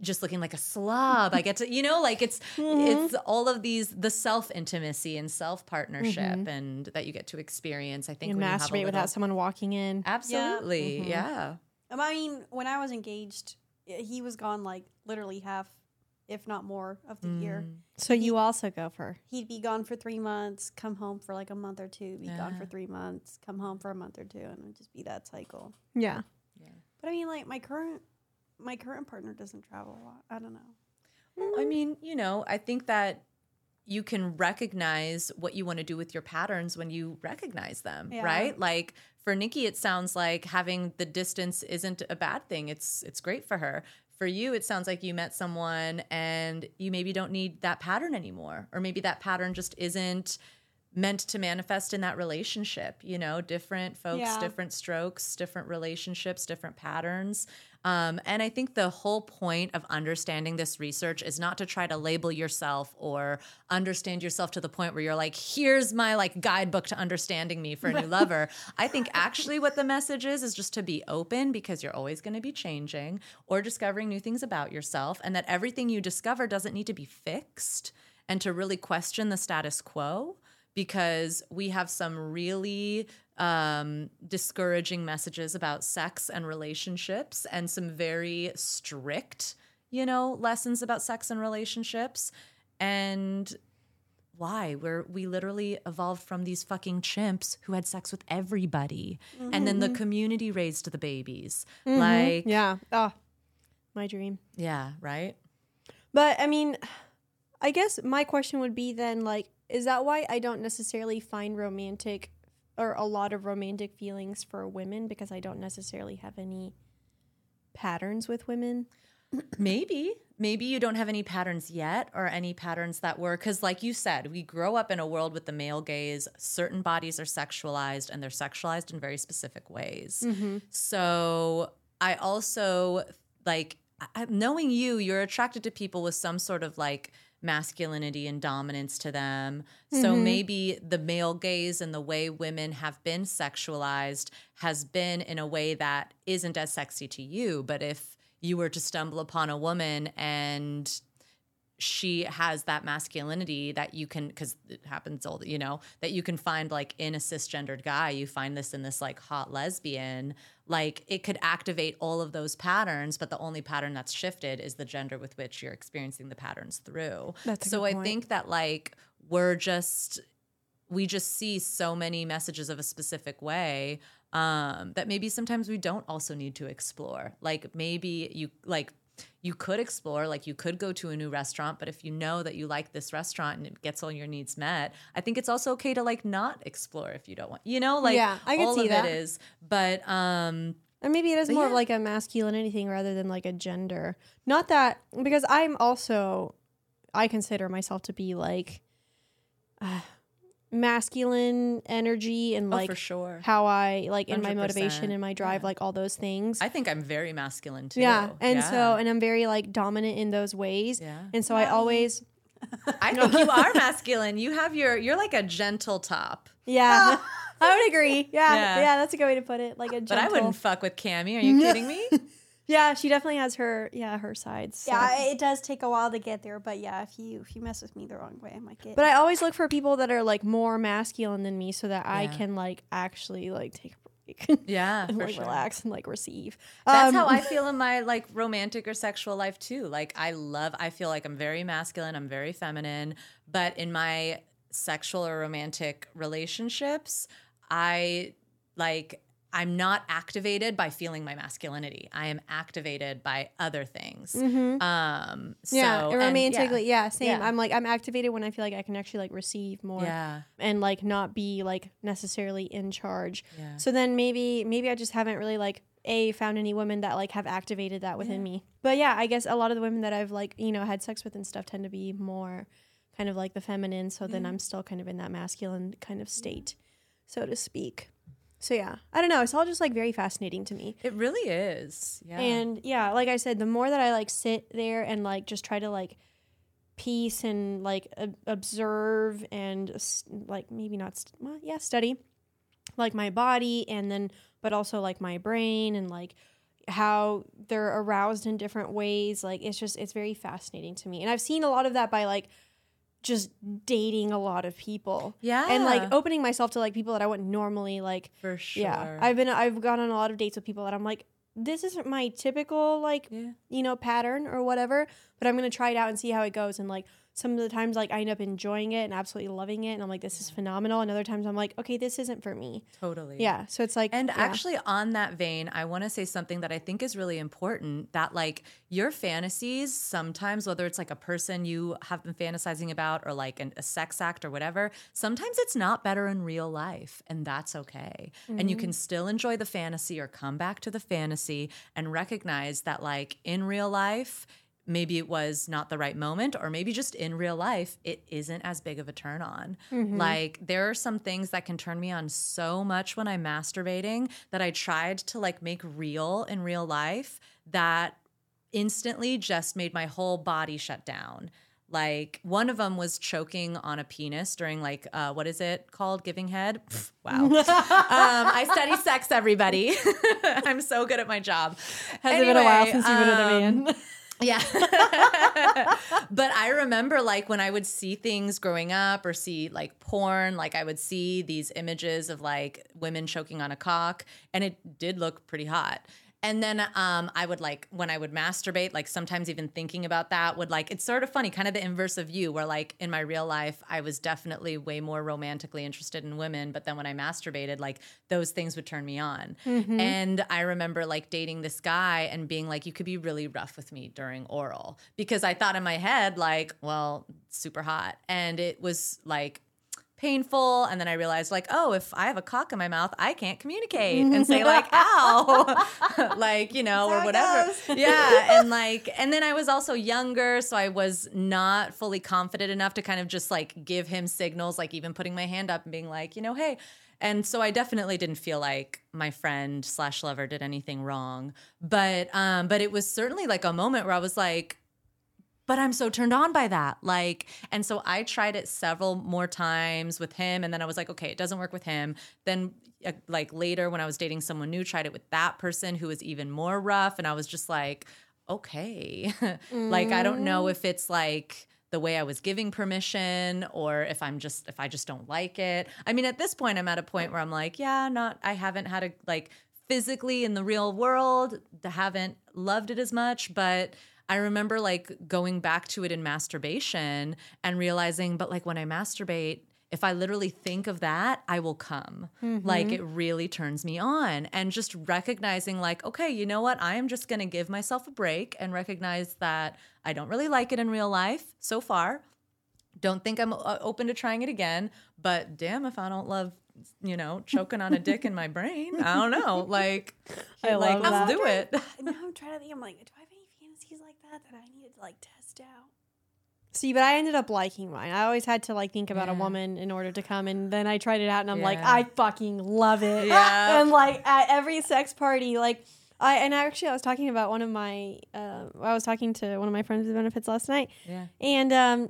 just looking like a slob. I get to, you know, like it's [LAUGHS] it's all of these the self intimacy and self partnership and that you get to experience. I think And when you have a masturbate without little- someone walking in. absolutely, yeah. Um, I mean, when I was engaged, he was gone like literally half, if not more, of the year. Mm. So you also go for He'd be gone for three months, come home for like a month or two, be gone for three months, come home for a month or two, and it'd just be that cycle. Yeah. Yeah. But I mean, like my current, my current partner doesn't travel a lot. I don't know. Well, I mm. mean, you know, I think that you can recognize what you want to do with your patterns when you recognize them, Yeah. right? Like for Nikki, it sounds like having the distance isn't a bad thing. It's it's great for her. For you, it sounds like you met someone and you maybe don't need that pattern anymore, or maybe that pattern just isn't meant to manifest in that relationship. You know, different folks, Yeah. different strokes, different relationships, different patterns. Um, and I think the whole point of understanding this research is not to try to label yourself or understand yourself to the point where you're like, here's my like guidebook to understanding me for a new lover. I think [LAUGHS] actually what the message is is just to be open because you're always going to be changing or discovering new things about yourself, and that everything you discover doesn't need to be fixed, and to really question the status quo because we have some really um, discouraging messages about sex and relationships and some very strict, you know, lessons about sex and relationships. And why? We're we literally evolved from these fucking chimps who had sex with everybody. And then the mm-hmm. community raised the babies. Mm-hmm. Like Yeah. Oh, my dream. yeah, right? But I mean, I guess my question would be then like, is that why I don't necessarily find romantic or a lot of romantic feelings for women because I don't necessarily have any patterns with women? Maybe. Maybe you don't have any patterns yet or any patterns that were, because, like you said, we grow up in a world with the male gaze. Certain bodies are sexualized and they're sexualized in very specific ways. Mm-hmm. So I also like I- knowing you, you're attracted to people with some sort of like masculinity and dominance to them. So mm-hmm. maybe the male gaze and the way women have been sexualized has been in a way that isn't as sexy to you. But if you were to stumble upon a woman and she has that masculinity that you can because it happens all you know that you can find like in a cisgendered guy you find this in this like hot lesbian like it could activate all of those patterns but the only pattern that's shifted is the gender with which you're experiencing the patterns through That's so i point. think that like we're just we just see so many messages of a specific way um, that maybe sometimes we don't also need to explore. Like maybe you like you could explore, like you could go to a new restaurant, but if you know that you like this restaurant and it gets all your needs met, I think it's also okay to like not explore if you don't want. You know, like Yeah, I can all see of that. it is. But um And maybe it is more of yeah. like a masculinity thing rather than like a gender. Not that because I'm also I consider myself to be like uh, masculine energy and oh, like for sure. how I like in my motivation 100%. and my drive, Yeah. like all those things. I think I'm very masculine too. yeah, and so and I'm very like dominant in those ways. Yeah. And so I always [LAUGHS] I think you are masculine. You have your you're like a gentle top. yeah. [LAUGHS] [LAUGHS] I would agree. Yeah, Yeah. yeah, that's a good way to put it. Like a gentle But I wouldn't fuck with Cammy. Are you kidding me? Yeah, she definitely has her yeah her sides. so. Yeah, it does take a while to get there, but yeah, if you if you mess with me the wrong way, I might get. It. But I always look for people that are like more masculine than me so that I can like actually like take a break Yeah, and for like sure. relax and like receive. That's Um, how I [LAUGHS] feel in my like romantic or sexual life too. Like I love I feel like I'm very masculine, I'm very feminine, but in my sexual or romantic relationships, I like I'm not activated by feeling my masculinity. I am activated by other things. Um so yeah, romantically, yeah. same. Yeah. I'm like I'm activated when I feel like I can actually like receive more Yeah. and like not be like necessarily in charge. Yeah. So then maybe maybe I just haven't really like a found any women that like have activated that within me. But yeah, I guess a lot of the women that I've like you know had sex with and stuff tend to be more kind of like the feminine. So then I'm still kind of in that masculine kind of state, so to speak. So yeah, I don't know. It's all just like very fascinating to me. It really is. Yeah. And yeah, like I said, the more that I like sit there and like just try to like piece and like ob- observe and like maybe not st- well, yeah study like my body and then but also like my brain and like how they're aroused in different ways like it's just it's very fascinating to me and i've seen a lot of that by like just dating a lot of people yeah. and like opening myself to like people that i wouldn't normally like for sure. yeah, I've been I've gone on a lot of dates with people that I'm like, this isn't my typical like Yeah. you know pattern or whatever, but I'm gonna try it out and see how it goes. And like some of the times like I end up enjoying it and absolutely loving it, and I'm like, this is phenomenal. And other times I'm like, okay, this isn't for me. Totally. Yeah, so it's like And yeah. actually, on that vein, I want to say something that I think is really important that, like, your fantasies sometimes, whether it's like a person you have been fantasizing about or like an, a sex act or whatever, sometimes it's not better in real life. And that's okay. And you can mm-hmm. still enjoy the fantasy or come back to the fantasy and recognize that, like, in real life, maybe it was not the right moment or maybe just in real life it isn't as big of a turn on. Like there are some things that can turn me on so much when i'm masturbating that i tried to like make real in real life that instantly just made my whole body shut down. Like one of them was choking on a penis during like uh, what is it called? Giving head? Pff, wow. [LAUGHS] Um, i study sex everybody. [LAUGHS] I'm so good at my job. Has it been a while since you've been with a um, man? [LAUGHS] yeah. [LAUGHS] but I remember like when I would see things growing up or see like porn, like I would see these images of like women choking on a cock and it did look pretty hot. And then um, I would like when I would masturbate, like sometimes even thinking about that would like it's sort of funny, kind of the inverse of you, where like in my real life I was definitely way more romantically interested in women, but then when I masturbated, like those things would turn me on. And I remember like dating this guy and being like, you could be really rough with me during oral. Because I thought in my head like, well, super hot, and it was like painful and then i realized like oh if i have a cock in my mouth i can't communicate and say like [LAUGHS] ow [LAUGHS] like you know or whatever. [LAUGHS] yeah and like and then i was also younger so i was not fully confident enough to kind of just like give him signals like even putting my hand up and being like you know hey and so i definitely didn't feel like my friend slash lover did anything wrong but um but it was certainly like a moment where i was like but I'm so turned on by that. Like, and so I tried it several more times with him. And then I was like, okay, it doesn't work with him. Then, uh, like, later when I was dating someone new, tried it with that person who was even more rough. And I was just like, okay. [LAUGHS] like I don't know Mm. if it's like the way I was giving permission or if I'm just if I just don't like it. I mean at this point I'm at a point where I'm like, yeah, not I haven't had a like physically in the real world, haven't loved it as much, but I remember like going back to it in masturbation and realizing but like when I masturbate if I literally think of that, I will come. Like it really turns me on. And just recognizing, like, okay, you know what? I am just going to give myself a break and recognize that I don't really like it in real life so far. Don't think I'm uh, open to trying it again. But damn, if I don't love, you know, choking on a dick in my brain, I don't know. [LAUGHS] Like, I like love let's that. do it. now I'm trying to think. I'm like, do I have any fantasies like that that I needed to like test out? See, but I ended up liking mine. I always had to like think about a woman in order to come, and then I tried it out, and I'm like, I fucking love it. [LAUGHS] Yeah. and like at every sex party, like I and actually I was talking about one of my, uh, I was talking to one of my friends with benefits last night, Yeah. and um,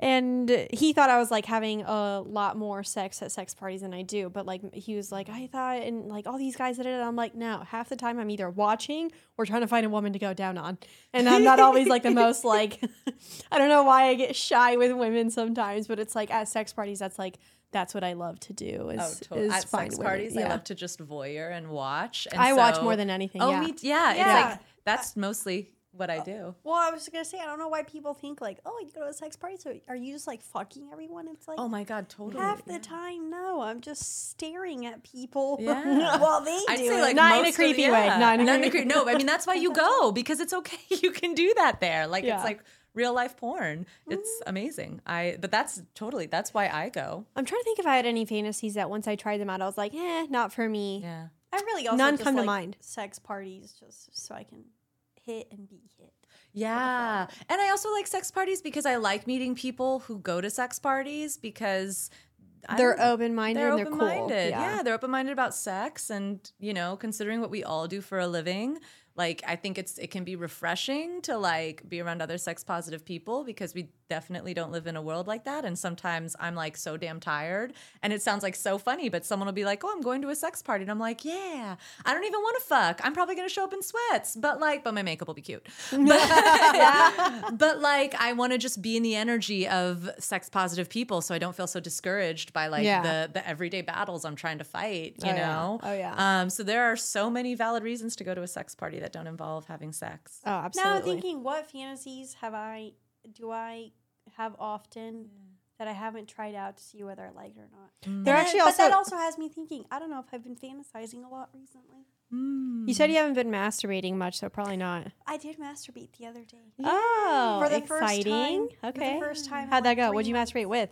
and he thought I was like having a lot more sex at sex parties than I do, but like he was like, I thought, and like all these guys did it. I'm like, no, half the time I'm either watching or trying to find a woman to go down on, and I'm not always like the most [LAUGHS] like, I don't know why I get shy with women sometimes, but it's like at sex parties, that's like that's what I love to do. Oh, is, Oh, totally. is At sex parties, I love to just voyeur and watch. And I watch more than anything. Oh, yeah. me, yeah. It's Yeah. like that's mostly what I do. Well, I was gonna say I don't know why people think like, oh, you go to a sex party, so are you just like fucking everyone? It's like Oh my god, totally. half the time, no, I'm just staring at people [LAUGHS] Yeah. while they I'd do say like Not in a most of- creepy way. yeah. Not in a creepy- [LAUGHS] No, I mean that's why you [LAUGHS] go because it's okay. You can do that there. Like Yeah. it's like real life porn. It's Mm-hmm. amazing. I but that's totally that's why I go. I'm trying to think if I had any fantasies that once I tried them out, I was like, eh, not for me. Yeah. I really also None just come to mind. Sex parties just so I can hit and be hit. Yeah. And I also like sex parties because I like meeting people who go to sex parties because They're open minded they're and they're open cool. minded. Yeah. Yeah. they're open minded about sex and, you know, considering what we all do for a living. Like I think it's it can be refreshing to like be around other sex positive people because we definitely don't live in a world like that. And sometimes I'm like so damn tired. And it sounds like so funny, but someone will be like, Oh, I'm going to a sex party. And I'm like, Yeah, I don't even want to fuck. I'm probably gonna show up in sweats. But like, but my makeup will be cute. [LAUGHS] But, [LAUGHS] but like I want to just be in the energy of sex positive people so I don't feel so discouraged by like Yeah. the the everyday battles I'm trying to fight, you Oh, yeah. know? Oh, yeah. Um so there are so many valid reasons to go to a sex party that don't involve having sex. Oh, absolutely. Now I'm thinking, what fantasies have I? Do I have often that I haven't tried out to see whether I like it or not? Mm. They're And then- actually but that also- also has me thinking. I don't know if I've been fantasizing a lot recently. Mm. you said you haven't been masturbating much, so probably not. I did masturbate the other day. Oh, For the oh, first exciting. time- for the okay. first time How'd that go? What'd you months. masturbate with?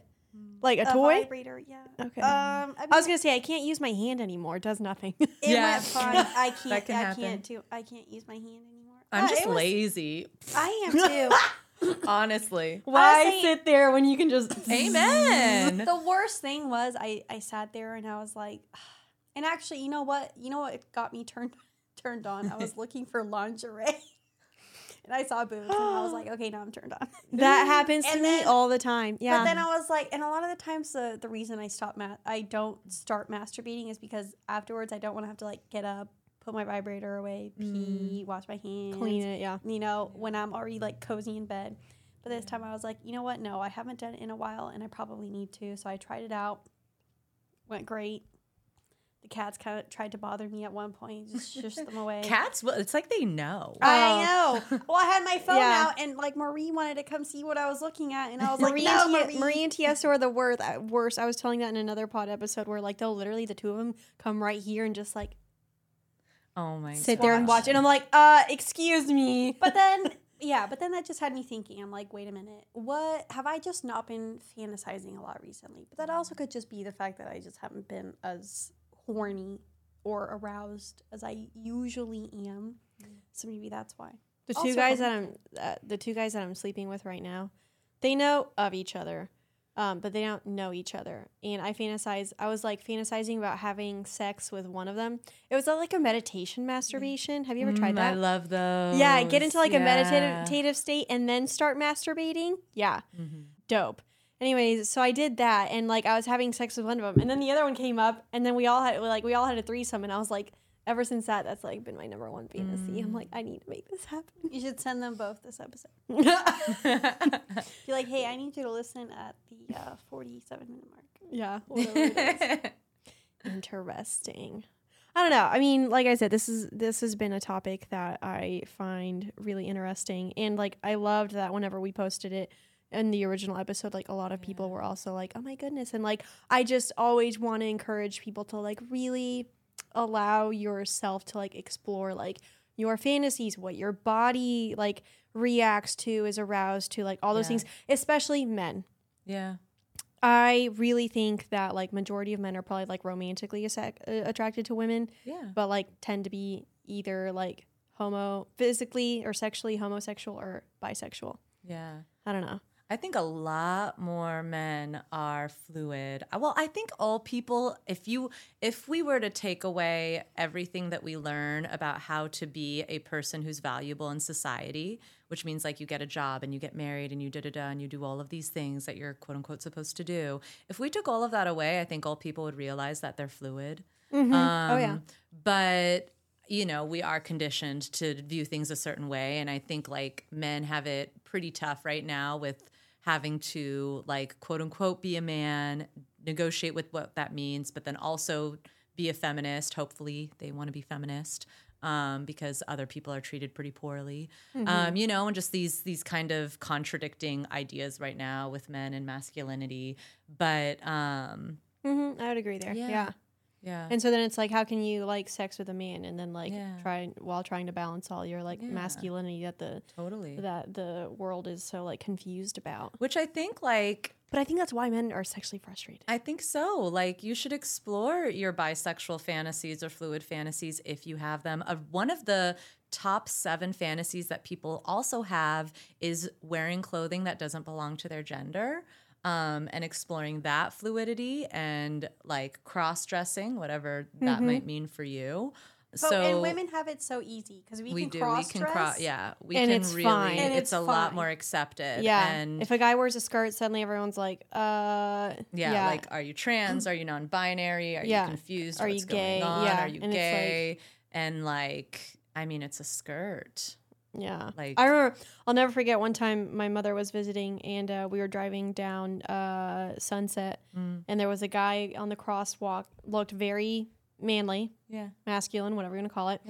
Like a A toy? vibrator, yeah. Okay. Um, I, I was gonna say I can't use my hand anymore. It does nothing. it [LAUGHS] Yeah. went fine. [LAUGHS] I can't. can I happen. can't do. I can't use my hand anymore. I'm Uh, just it was- lazy, I [LAUGHS] am too. honestly. Why Honestly- sit there when you can just? Amen. the worst thing was I I sat there and I was like, [SIGHS] and actually, you know what? You know what got me turned turned on? I was looking for lingerie. I saw boobs, and I was like, [GASPS] "Okay, now I'm turned on." [LAUGHS] That happens to And me then- all the time. Yeah. But then I was like, and a lot of the times the the reason I stop ma- I don't start masturbating is because afterwards I don't want to have to like get up, put my vibrator away, pee, mm. wash my hands, Clean it. Yeah. You know, when I'm already like cozy in bed. But this time I was like, you know what? No, I haven't done it in a while, and I probably need to. So I tried it out. Went great. The cats kind of tried to bother me at one point, just shush them away. [LAUGHS] Cats, well, it's like they know. I know. Well, I had my phone Yeah. out, and like Marie wanted to come see what I was looking at, and I was like, Marie, "No, and Marie." T- Marie and Tiesto are the worst. uh, Worst. I was telling that in another pod episode where like they'll literally the two of them come right here and just like Oh my God. sit there and Watch. watch, and I'm like, uh, excuse me. But then, [LAUGHS] yeah, but then that just had me thinking. I'm like, wait a minute, what have I just not been fantasizing a lot recently? But that also could just be the fact that I just haven't been as horny or aroused as I usually am. So maybe that's why. The two Also guys that I'm, uh, the two guys that I'm sleeping with right now, they know of each other, um, but they don't know each other. And I fantasize. I was like fantasizing about having sex with one of them. It was like a meditation masturbation. Have you ever tried Mm, that? I love those. yeah, get into like a meditative state and then start masturbating. Yeah, Mhm. dope. Anyways, so I did that, and like I was having sex with one of them, and then the other one came up, and then we all had like we all had a threesome, and I was like, ever since that, that's like been my number one fantasy. I'm like, I need to make this happen. You should send them both this episode. [LAUGHS] Be like, hey, I need you to listen at the uh, 47 minute mark. Yeah, whatever it is. [LAUGHS] Interesting. I don't know. I mean, like I said, this is this has been a topic that I find really interesting, and like I loved that whenever we posted it in the original episode, like a lot of people were also like, "Oh my goodness!" and like I just always want to encourage people to like really allow yourself to like explore like your fantasies, what your body like reacts to, is aroused to, like all those Yeah. things, especially men. Yeah. I really think that like majority of men are probably like romantically uh, attracted to women, Yeah. but like tend to be either like homo physically or sexually homosexual or bisexual. Yeah. I don't know. I think a lot more men are fluid. Uh, Well, I think all people if you if we were to take away everything that we learn about how to be a person who's valuable in society, which means like you get a job and you get married and you da da da and you do all of these things that you're quote unquote supposed to do. If we took all of that away, I think all people would realize that they're fluid. oh yeah. Um, But you know, we are conditioned to view things a certain way, and I think like men have it pretty tough right now with having to like quote unquote be a man, negotiate with what that means, but then also be a feminist. Hopefully, they want to be feminist. Um, because other people are treated pretty poorly, um, you know, and just these these kind of contradicting ideas right now with men and masculinity. But um, hmm I would agree there. Yeah. Yeah. Yeah, And so then it's like, how can you like sex with a man and then like Yeah. try while trying to balance all your like Yeah. masculinity that the totally. that the world is so like confused about. Which I think like But I think that's why men are sexually frustrated. I think so. Like you should explore your bisexual fantasies or fluid fantasies if you have them. Uh, one of the top seven fantasies that people also have is wearing clothing that doesn't belong to their gender. Um, and exploring that fluidity and like cross dressing, whatever that might mean for you. But, so and women have it so easy because we, we can do. cross We can cross. dress. Yeah, we And can it's really. fine. And it's, it's a lot more accepted. Yeah. And if a guy wears a skirt, suddenly everyone's like, uh, Yeah, like are you trans? Are you non-binary? Are Yeah. you confused? Are What's you gay? Going on? Yeah, Are you and it's like- gay? and like, I mean, it's a skirt. Yeah. Like- I remember I'll never forget one time my mother was visiting and uh, we were driving down uh, Sunset Mm. and there was a guy on the crosswalk looked very manly, Yeah. masculine, whatever you're gonna call it.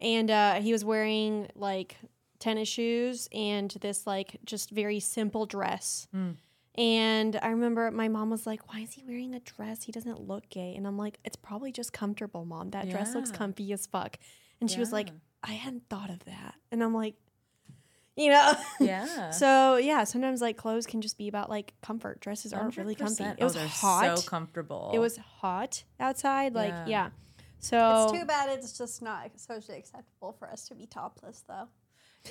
And uh, he was wearing like tennis shoes and this like just very simple dress. Mm. And I remember my mom was like, "Why is he wearing a dress? He doesn't look gay." And I'm like, "It's probably just comfortable, mom. That dress looks comfy as fuck." And she was like, Yeah. "I hadn't thought of that." And I'm like, you know. Yeah. [LAUGHS] so yeah, sometimes like clothes can just be about like comfort. Dresses aren't really comfy. It was oh, hot. So comfortable. it was hot outside. Like Yeah. yeah. So It's too bad it's just not socially acceptable for us to be topless, though.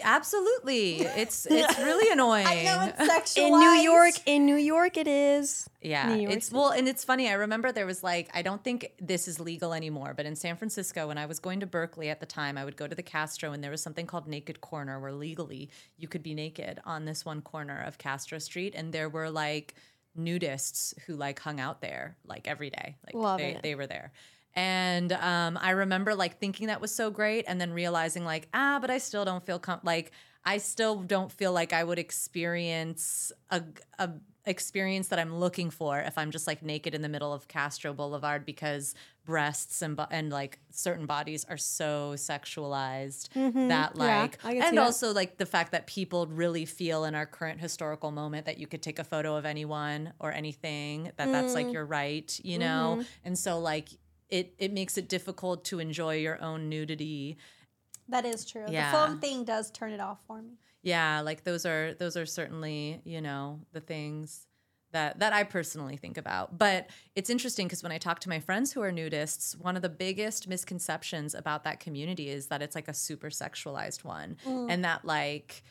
Absolutely. It's it's [LAUGHS] really annoying. I know it's sexualized. in New York, in New York, it is. Yeah, it's City. well, and it's funny. I remember there was like, I don't think this is legal anymore, but in San Francisco, when I was going to Berkeley at the time, I would go to the Castro, and there was something called Naked Corner, where legally you could be naked on this one corner of Castro Street, and there were like nudists who like hung out there like every day, like Love they it. they were there. And um, I remember like thinking that was so great, and then realizing like, ah, but I still don't feel com- like I still don't feel like I would experience a, a experience that I'm looking for if I'm just like naked in the middle of Castro Boulevard because breasts and and like certain bodies are so sexualized that Mm-hmm. Yeah, like see and that. also like the fact that people really feel in our current historical moment that you could take a photo of anyone or anything that that's Mm. like your right, you know? Mm-hmm. And so like it it makes it difficult to enjoy your own nudity That is true. Yeah. The phone thing does turn it off for me. yeah like those are those are certainly you know the things that that i personally think about but it's interesting because when i talk to my friends who are nudists one of the biggest misconceptions about that community is that it's like a super sexualized one mm. and that like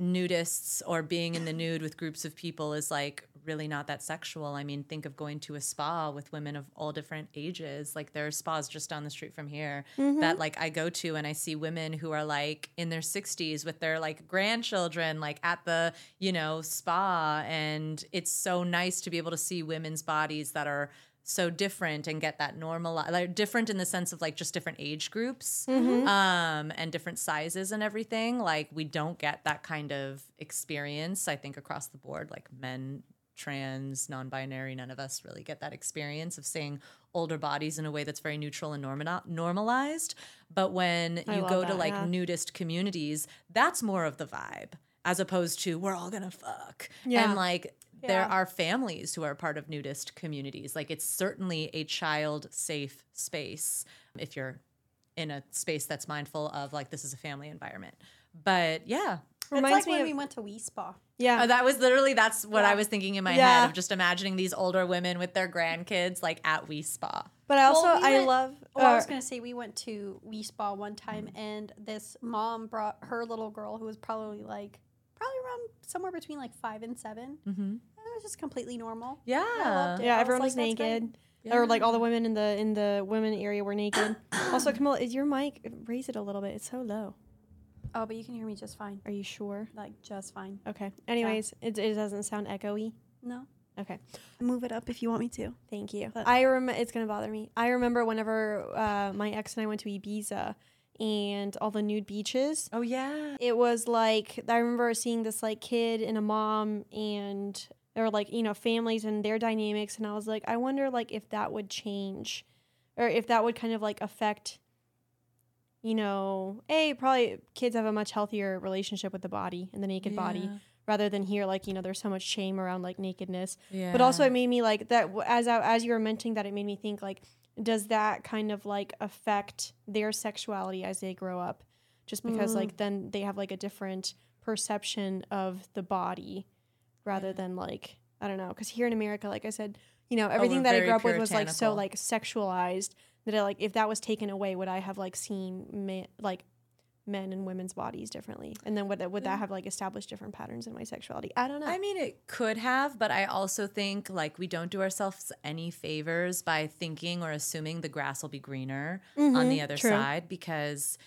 nudists or being in the nude with groups of people is like really not that sexual. I mean, think of going to a spa with women of all different ages. Like there are spas just down the street from here that like I go to and I see women who are like in their 60s with their like grandchildren like at the, you know, spa and it's so nice to be able to see women's bodies that are so different and get that normal like different in the sense of like just different age groups Mm-hmm. um and different sizes and everything like we don't get that kind of experience i think across the board like men trans non-binary none of us really get that experience of seeing older bodies in a way that's very neutral and norma- normalized. But when I you go to like yeah. nudist communities that's more of the vibe as opposed to we're all gonna fuck. Yeah. and like there are families who are part of nudist communities. Like it's certainly a child safe space if you're in a space that's mindful of like this is a family environment. But yeah Reminds like me when of we went to Wi Spa. yeah. uh, that was literally that's what I was thinking in my Yeah. head of just imagining these older women with their grandkids like at Wi Spa. but I also Well, we I went- love. Well, I uh, was gonna say we went to Wi Spa one time, and this mom brought her little girl who was probably like probably around somewhere between like five and 7 Mm-hmm. And it was just completely normal. Yeah. I loved it. yeah, I everyone like, was "That's great." naked. Or like all the women in the in the women area were naked. also, Camilla, is your mic raise it a little bit? It's so low. Oh, but you can hear me just fine. Are you sure? Like just fine. Okay. Anyways, it, it doesn't sound echoey. No. Okay. Move it up if you want me to. Thank you. But- I remember it's gonna bother me. I remember whenever uh, my ex and I went to Ibiza and all the nude beaches. Oh yeah. It was like I remember seeing this like kid and a mom and or like you know families and their dynamics, and I was like, I wonder like if that would change, or if that would kind of like affect. You know, a probably kids have a much healthier relationship with the body and the naked body rather than here like you know there's so much shame around like nakedness. Yeah. but also it made me like that as I, as you were mentioning that it made me think like does that kind of like affect their sexuality as they grow up? Just because like then they have like a different perception of the body rather than like i don't know because here in america like i said you know everything that i Oh, grew up with was like so like sexualized that I, like if that was taken away would i have like seen like men and women's bodies differently? And then would that would that have like established different patterns in my sexuality? I don't know. I mean, it could have, but I also think like we don't do ourselves any favors by thinking or assuming the grass will be greener on the other true. side because,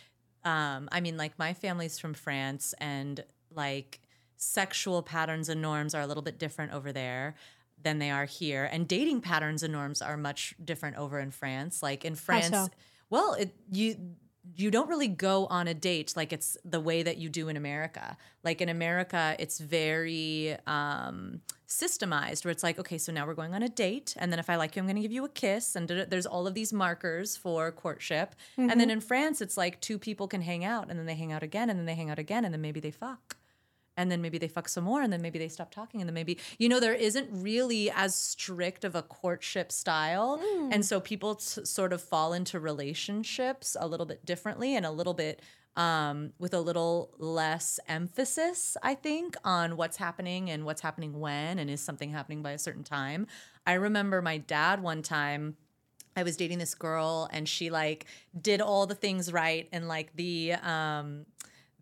um, I mean, like my family's from France and like sexual patterns and norms are a little bit different over there than they are here, and dating patterns and norms are much different over in France. Like in France, so? well, it you you don't really go on a date like it's the way that you do in America. Like in America, it's very um, systemized, where it's like, okay, so now we're going on a date, and then if I like you, I'm going to give you a kiss, and there's all of these markers for courtship. And then in France, it's like two people can hang out, and then they hang out again, and then they hang out again, and then maybe they fuck and then maybe they fuck some more and then maybe they stop talking and then maybe you know there isn't really as strict of a courtship style. And so people t- sort of fall into relationships a little bit differently and a little bit um, with a little less emphasis i think on what's happening and what's happening when and is something happening by a certain time. I remember my dad one time I was dating this girl and she like did all the things right and like the um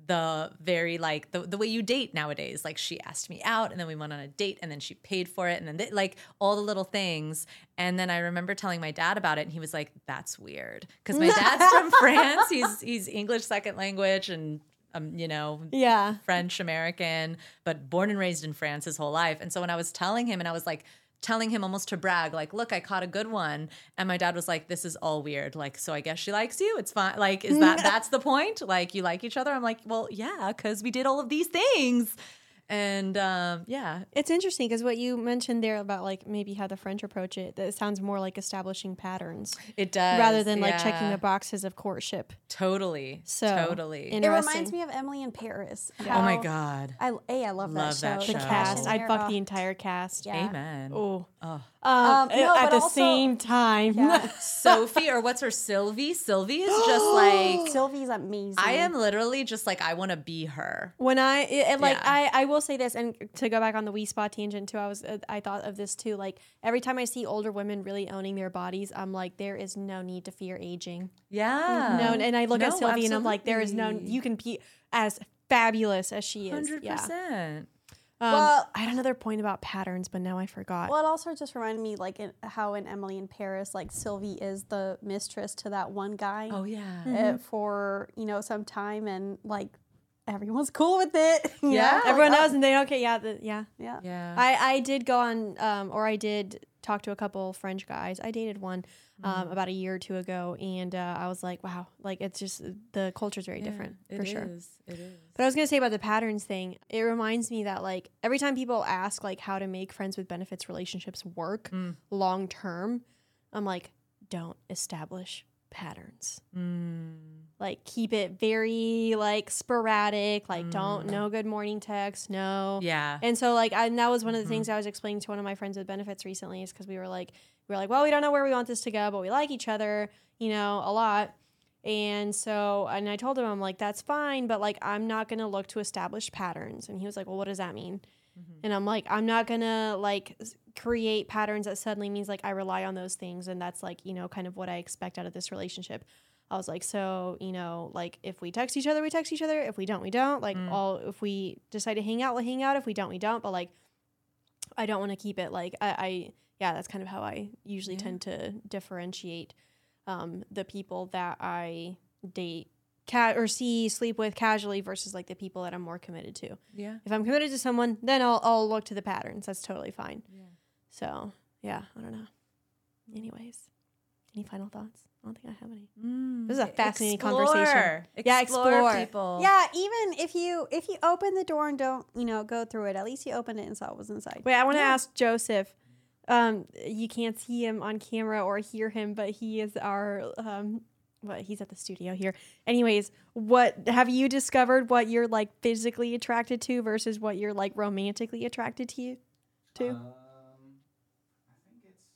the very like the, the way you date nowadays. Like she asked me out and then we went on a date and then she paid for it and then they, like all the little things. And then i remember telling my dad about it and he was like that's weird. Because my dad's from [LAUGHS] france. He's he's english second language and um, you know yeah. French American, but born and raised in France his whole life. And so when I was telling him, and I was like telling him almost to brag, like, look, I caught a good one. And my dad was like, this is all weird. Like, so I guess she likes you. It's fine. Like, is that, [LAUGHS] that's the point? Like, you like each other? I'm like, well, yeah, because we did all of these things. And um, yeah, It's interesting because what you mentioned there about like maybe how the French approach it, that it sounds more like establishing patterns it does. rather than like checking the boxes of courtship. Totally. So totally. in- It reminds me of Emily in Paris. oh my God. I a I love, Love that that show. show. The cast, I'd fuck the entire cast. Yeah. Amen. Oh, Oh. Um, no, at but the also- same time. Yeah. [LAUGHS] Sophie, or what's her Sylvie? Sylvie is just [GASPS] like, Sylvie's amazing. I am literally just like, I want to be her. when I it, it, like Yeah. I I will say this and to go back on the Wi Spa tangent too I was uh, I thought of this too like every time I see older women really owning their bodies I'm like there is no need to fear aging Yeah. no and I look at No, Sylvie and I'm like there is no you can be as fabulous as she is Hundred yeah percent. Um, Well- I had another point about patterns but now I forgot Well, it also just reminded me like in, how in Emily in Paris, like Sylvie is the mistress to that one guy Oh yeah. uh, for you know some time, and like everyone's [LAUGHS] cool with it. [LAUGHS] You know? Yeah. everyone knows, and they okay. Yeah, the, yeah. Yeah. Yeah. I I did go on, um, or I did talk to a couple French guys. I dated one um, Mm-hmm. about a year or two ago, and uh, I was like, wow, like it's just the culture is very different for sure. It is. But I was gonna say about the patterns thing. It reminds me that like every time people ask like how to make friends with benefits relationships work Mm. long term, I'm like, don't establish patterns. Mm. Like keep it very like sporadic. Like don't no good morning text. No. Yeah. And so like I, and that was one of the things I was explaining to one of my friends with benefits recently is because we were like we were like well we don't know where we want this to go but we like each other you know a lot and so and I told him I'm like that's fine but like I'm not gonna look to establish patterns and he was like well what does that mean mm-hmm. and I'm like I'm not gonna like create patterns that suddenly means like I rely on those things and that's like you know kind of what I expect out of this relationship. I was like, so you know, like if we text each other, we text each other. If we don't, we don't. Like mm. all, if we decide to hang out, we'll hang out. If we don't, we don't. But like, I don't want to keep it like I, I. Yeah, that's kind of how I usually tend to differentiate um, the people that I date, cat or see, sleep with casually versus like the people that I'm more committed to. Yeah. If I'm committed to someone, then I'll I'll look to the patterns. That's totally fine. Yeah. So yeah, I don't know. Anyways, any final thoughts? I don't think I have any. This is a fascinating conversation. Explore. Yeah, Explore explore. people. Yeah, even if you if you open the door and don't you know go through it, at least you opened it and saw what was inside. Wait, I want to ask Joseph. Um, you can't see him on camera or hear him, but he is our um. Well, he's at the studio here. Anyways, what have you discovered? What you're like physically attracted to versus what you're like romantically attracted to you to? Um, I think it's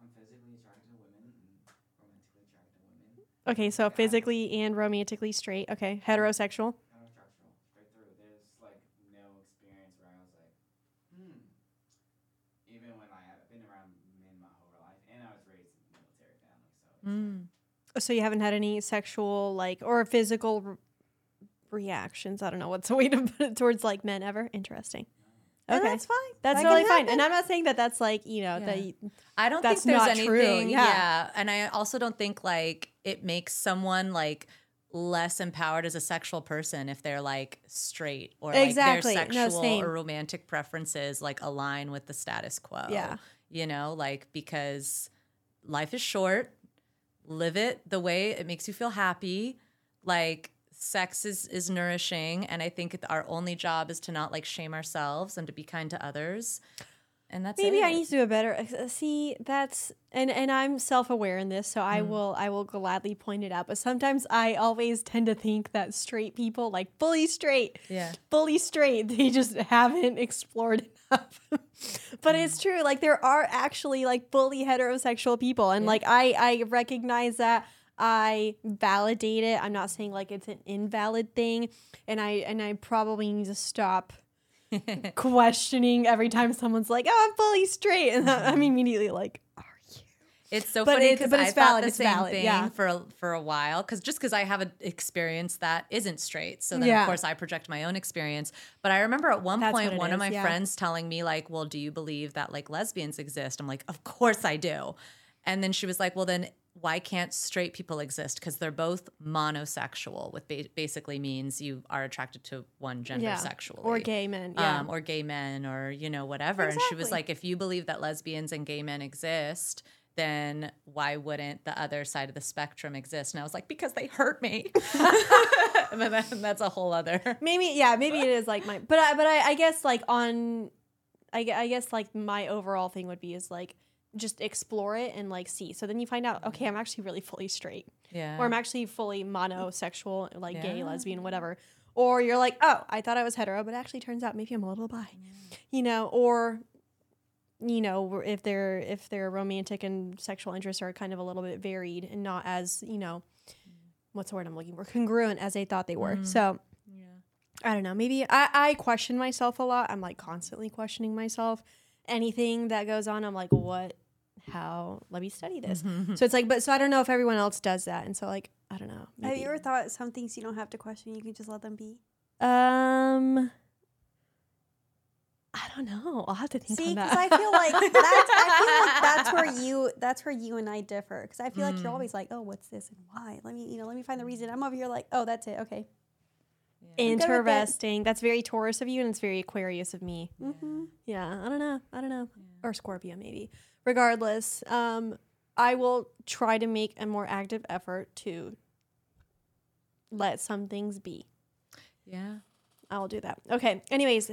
I'm physically attracted to women and romantically attracted to women. Okay, so physically and romantically straight. Okay. Heterosexual, straight through. There's like no experience where I was like, hmm. Even when I have been around men my whole life, and I was raised in a military family, so it's Mm. So you haven't had any sexual like or physical re- reactions. I don't know what's [LAUGHS] the way to put it towards like men ever. Interesting. And Okay, that's fine. That's That can totally fine. And I'm not saying that that's like you know Yeah. that. You, I don't That's think there's not true, anything. yeah. Yeah. And I also don't think like it makes someone like less empowered as a sexual person if they're like straight or Exactly. Like their sexual same. or romantic preferences like align with the status quo. Yeah. You know, like because life is short, live it the way it makes you feel happy. Like sex is is nourishing and I think our only job is to not like shame ourselves and to be kind to others. And that's maybe it. I need to do a better. uh, See, that's and and I'm self aware in this, so I Mm. will I will gladly point it out. But sometimes I always tend to think that straight people, like fully straight, Yeah. fully straight, [LAUGHS] they just haven't explored [LAUGHS] but it's true. Like there are actually like fully heterosexual people, and like I I recognize that. I validate it. I'm not saying like it's an invalid thing, and I and I probably need to stop [LAUGHS] questioning every time someone's like, "Oh, I'm fully straight," and I'm mm-hmm. immediately like? It's so But funny because I it's thought valid, the it's same valid, thing yeah. for a, for a while. Because just because I have an experience that isn't straight, so then Yeah. of course I project my own experience. But I remember at one That's point one of my yeah. friends telling me like, "Well, do you believe that like lesbians exist?" I'm like, "Of course I do." And then she was like, "Well, then." Why can't straight people exist? Because they're both monosexual, which ba- basically means you are attracted to one gender Yeah. sexually Or gay men, yeah. um, or gay men, or you know whatever. And she was like, if you believe that lesbians and gay men exist, then why wouldn't the other side of the spectrum exist? And I was like, because they hurt me. [LAUGHS] and then that- that's a whole other. Maybe yeah, maybe it is like my, but I, but I, I guess like on, I, I guess like my overall thing would be is like just explore it and like see. So then you find out, mm-hmm. okay, I'm actually really fully straight, Yeah. or I'm actually fully monosexual, like gay, lesbian, whatever. Or you're like, oh, I thought I was hetero, but actually turns out maybe I'm a little bi, you know, or you know if their if their romantic and sexual interests are kind of a little bit varied and not as you know what's the word i'm looking for? Congruent as they thought they were. So i don't know. Maybe I, I question myself a lot. I'm like constantly questioning myself. Anything that goes on i'm like what how? Let me study this. So it's like but so i don't know if everyone else does that. And so like i don't know. Have you ever thought some things you don't have to question? You can just let them be. um i don't know i'll have to think See, on because I feel like that's I feel like [LAUGHS] that's where you that's where you and I differ. Because I feel like you're Mm. always like, oh, what's this and why? Let me you know let me find the reason. I'm over here like, oh, that's it. Okay. Interesting. That's very Taurus of you, and it's very Aquarius of me. Mm-hmm. Yeah, I don't know. I don't know. Or Scorpio, maybe. Regardless, um, I will try to make a more active effort to let some things be. Yeah. I will do that. Okay. Anyways,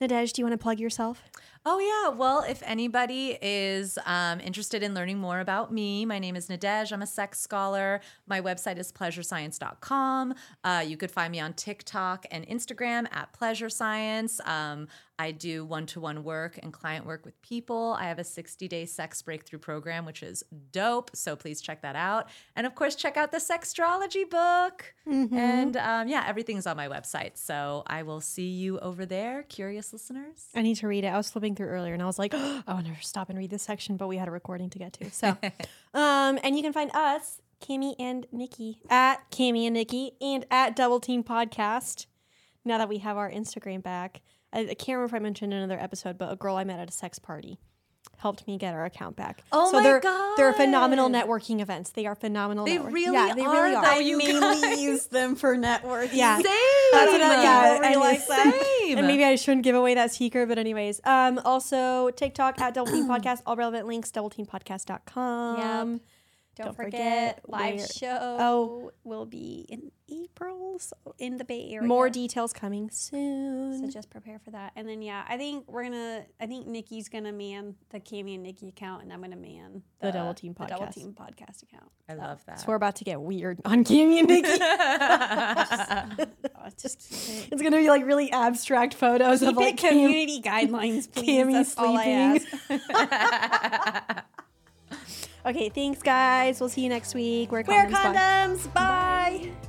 Nadej, do you want to plug yourself? Oh, yeah. Well, if anybody is um, interested in learning more about me, my name is Nadej. I'm a sex scholar. My website is pleasurescience.com. Uh, you could find me on TikTok and Instagram at Pleasure Science. Um, I do one to one work and client work with people. I have a 60 day sex breakthrough program, which is dope. So please check that out. And of course, check out the Sextrology book. And um, yeah, everything's on my website. So I will see you over there, curious listeners. I need to read it. I was flipping through earlier and I was like, oh, [GASPS] I want to stop and read this section, but we had a recording to get to. So, [LAUGHS] um, and you can find us, Kimmy and Nikki, at Kimmy and Nikki and at Double Team Podcast. Now that we have our Instagram back, I, I can't remember if I mentioned in another episode, but a girl I met at a sex party helped me get our account back. Oh so my they're, They're phenomenal networking events. They are phenomenal. They network- really yeah, they really are, are. you mainly guys. [LAUGHS] use them for networking. Yeah. Same. That's what I- yeah, People I realize that. Same. And maybe I shouldn't give away that secret, but anyways. Um, also TikTok at Double Team [CLEARS THROAT] Podcast, all relevant links, doubleteampodcast.com. Yep. Don't, Don't forget, forget live show Oh. will be in April so in the Bay Area. More details coming soon. So just prepare for that. And then yeah, I think we're gonna I think Nikki's gonna man the Cami and Nikki account and I'm gonna man The Double Team the Double Podcast. Team podcast account. I love that. so we're about to get weird on Cami and Nikki. [LAUGHS] [LAUGHS] Oh, just keep it. it's gonna be like really abstract photos of Keep like it Cam- community guidelines, please. Cammy That's all I sleeping. [LAUGHS] Okay, thanks guys. We'll see you next week. Wear condoms. Wear Bye. condoms. Bye.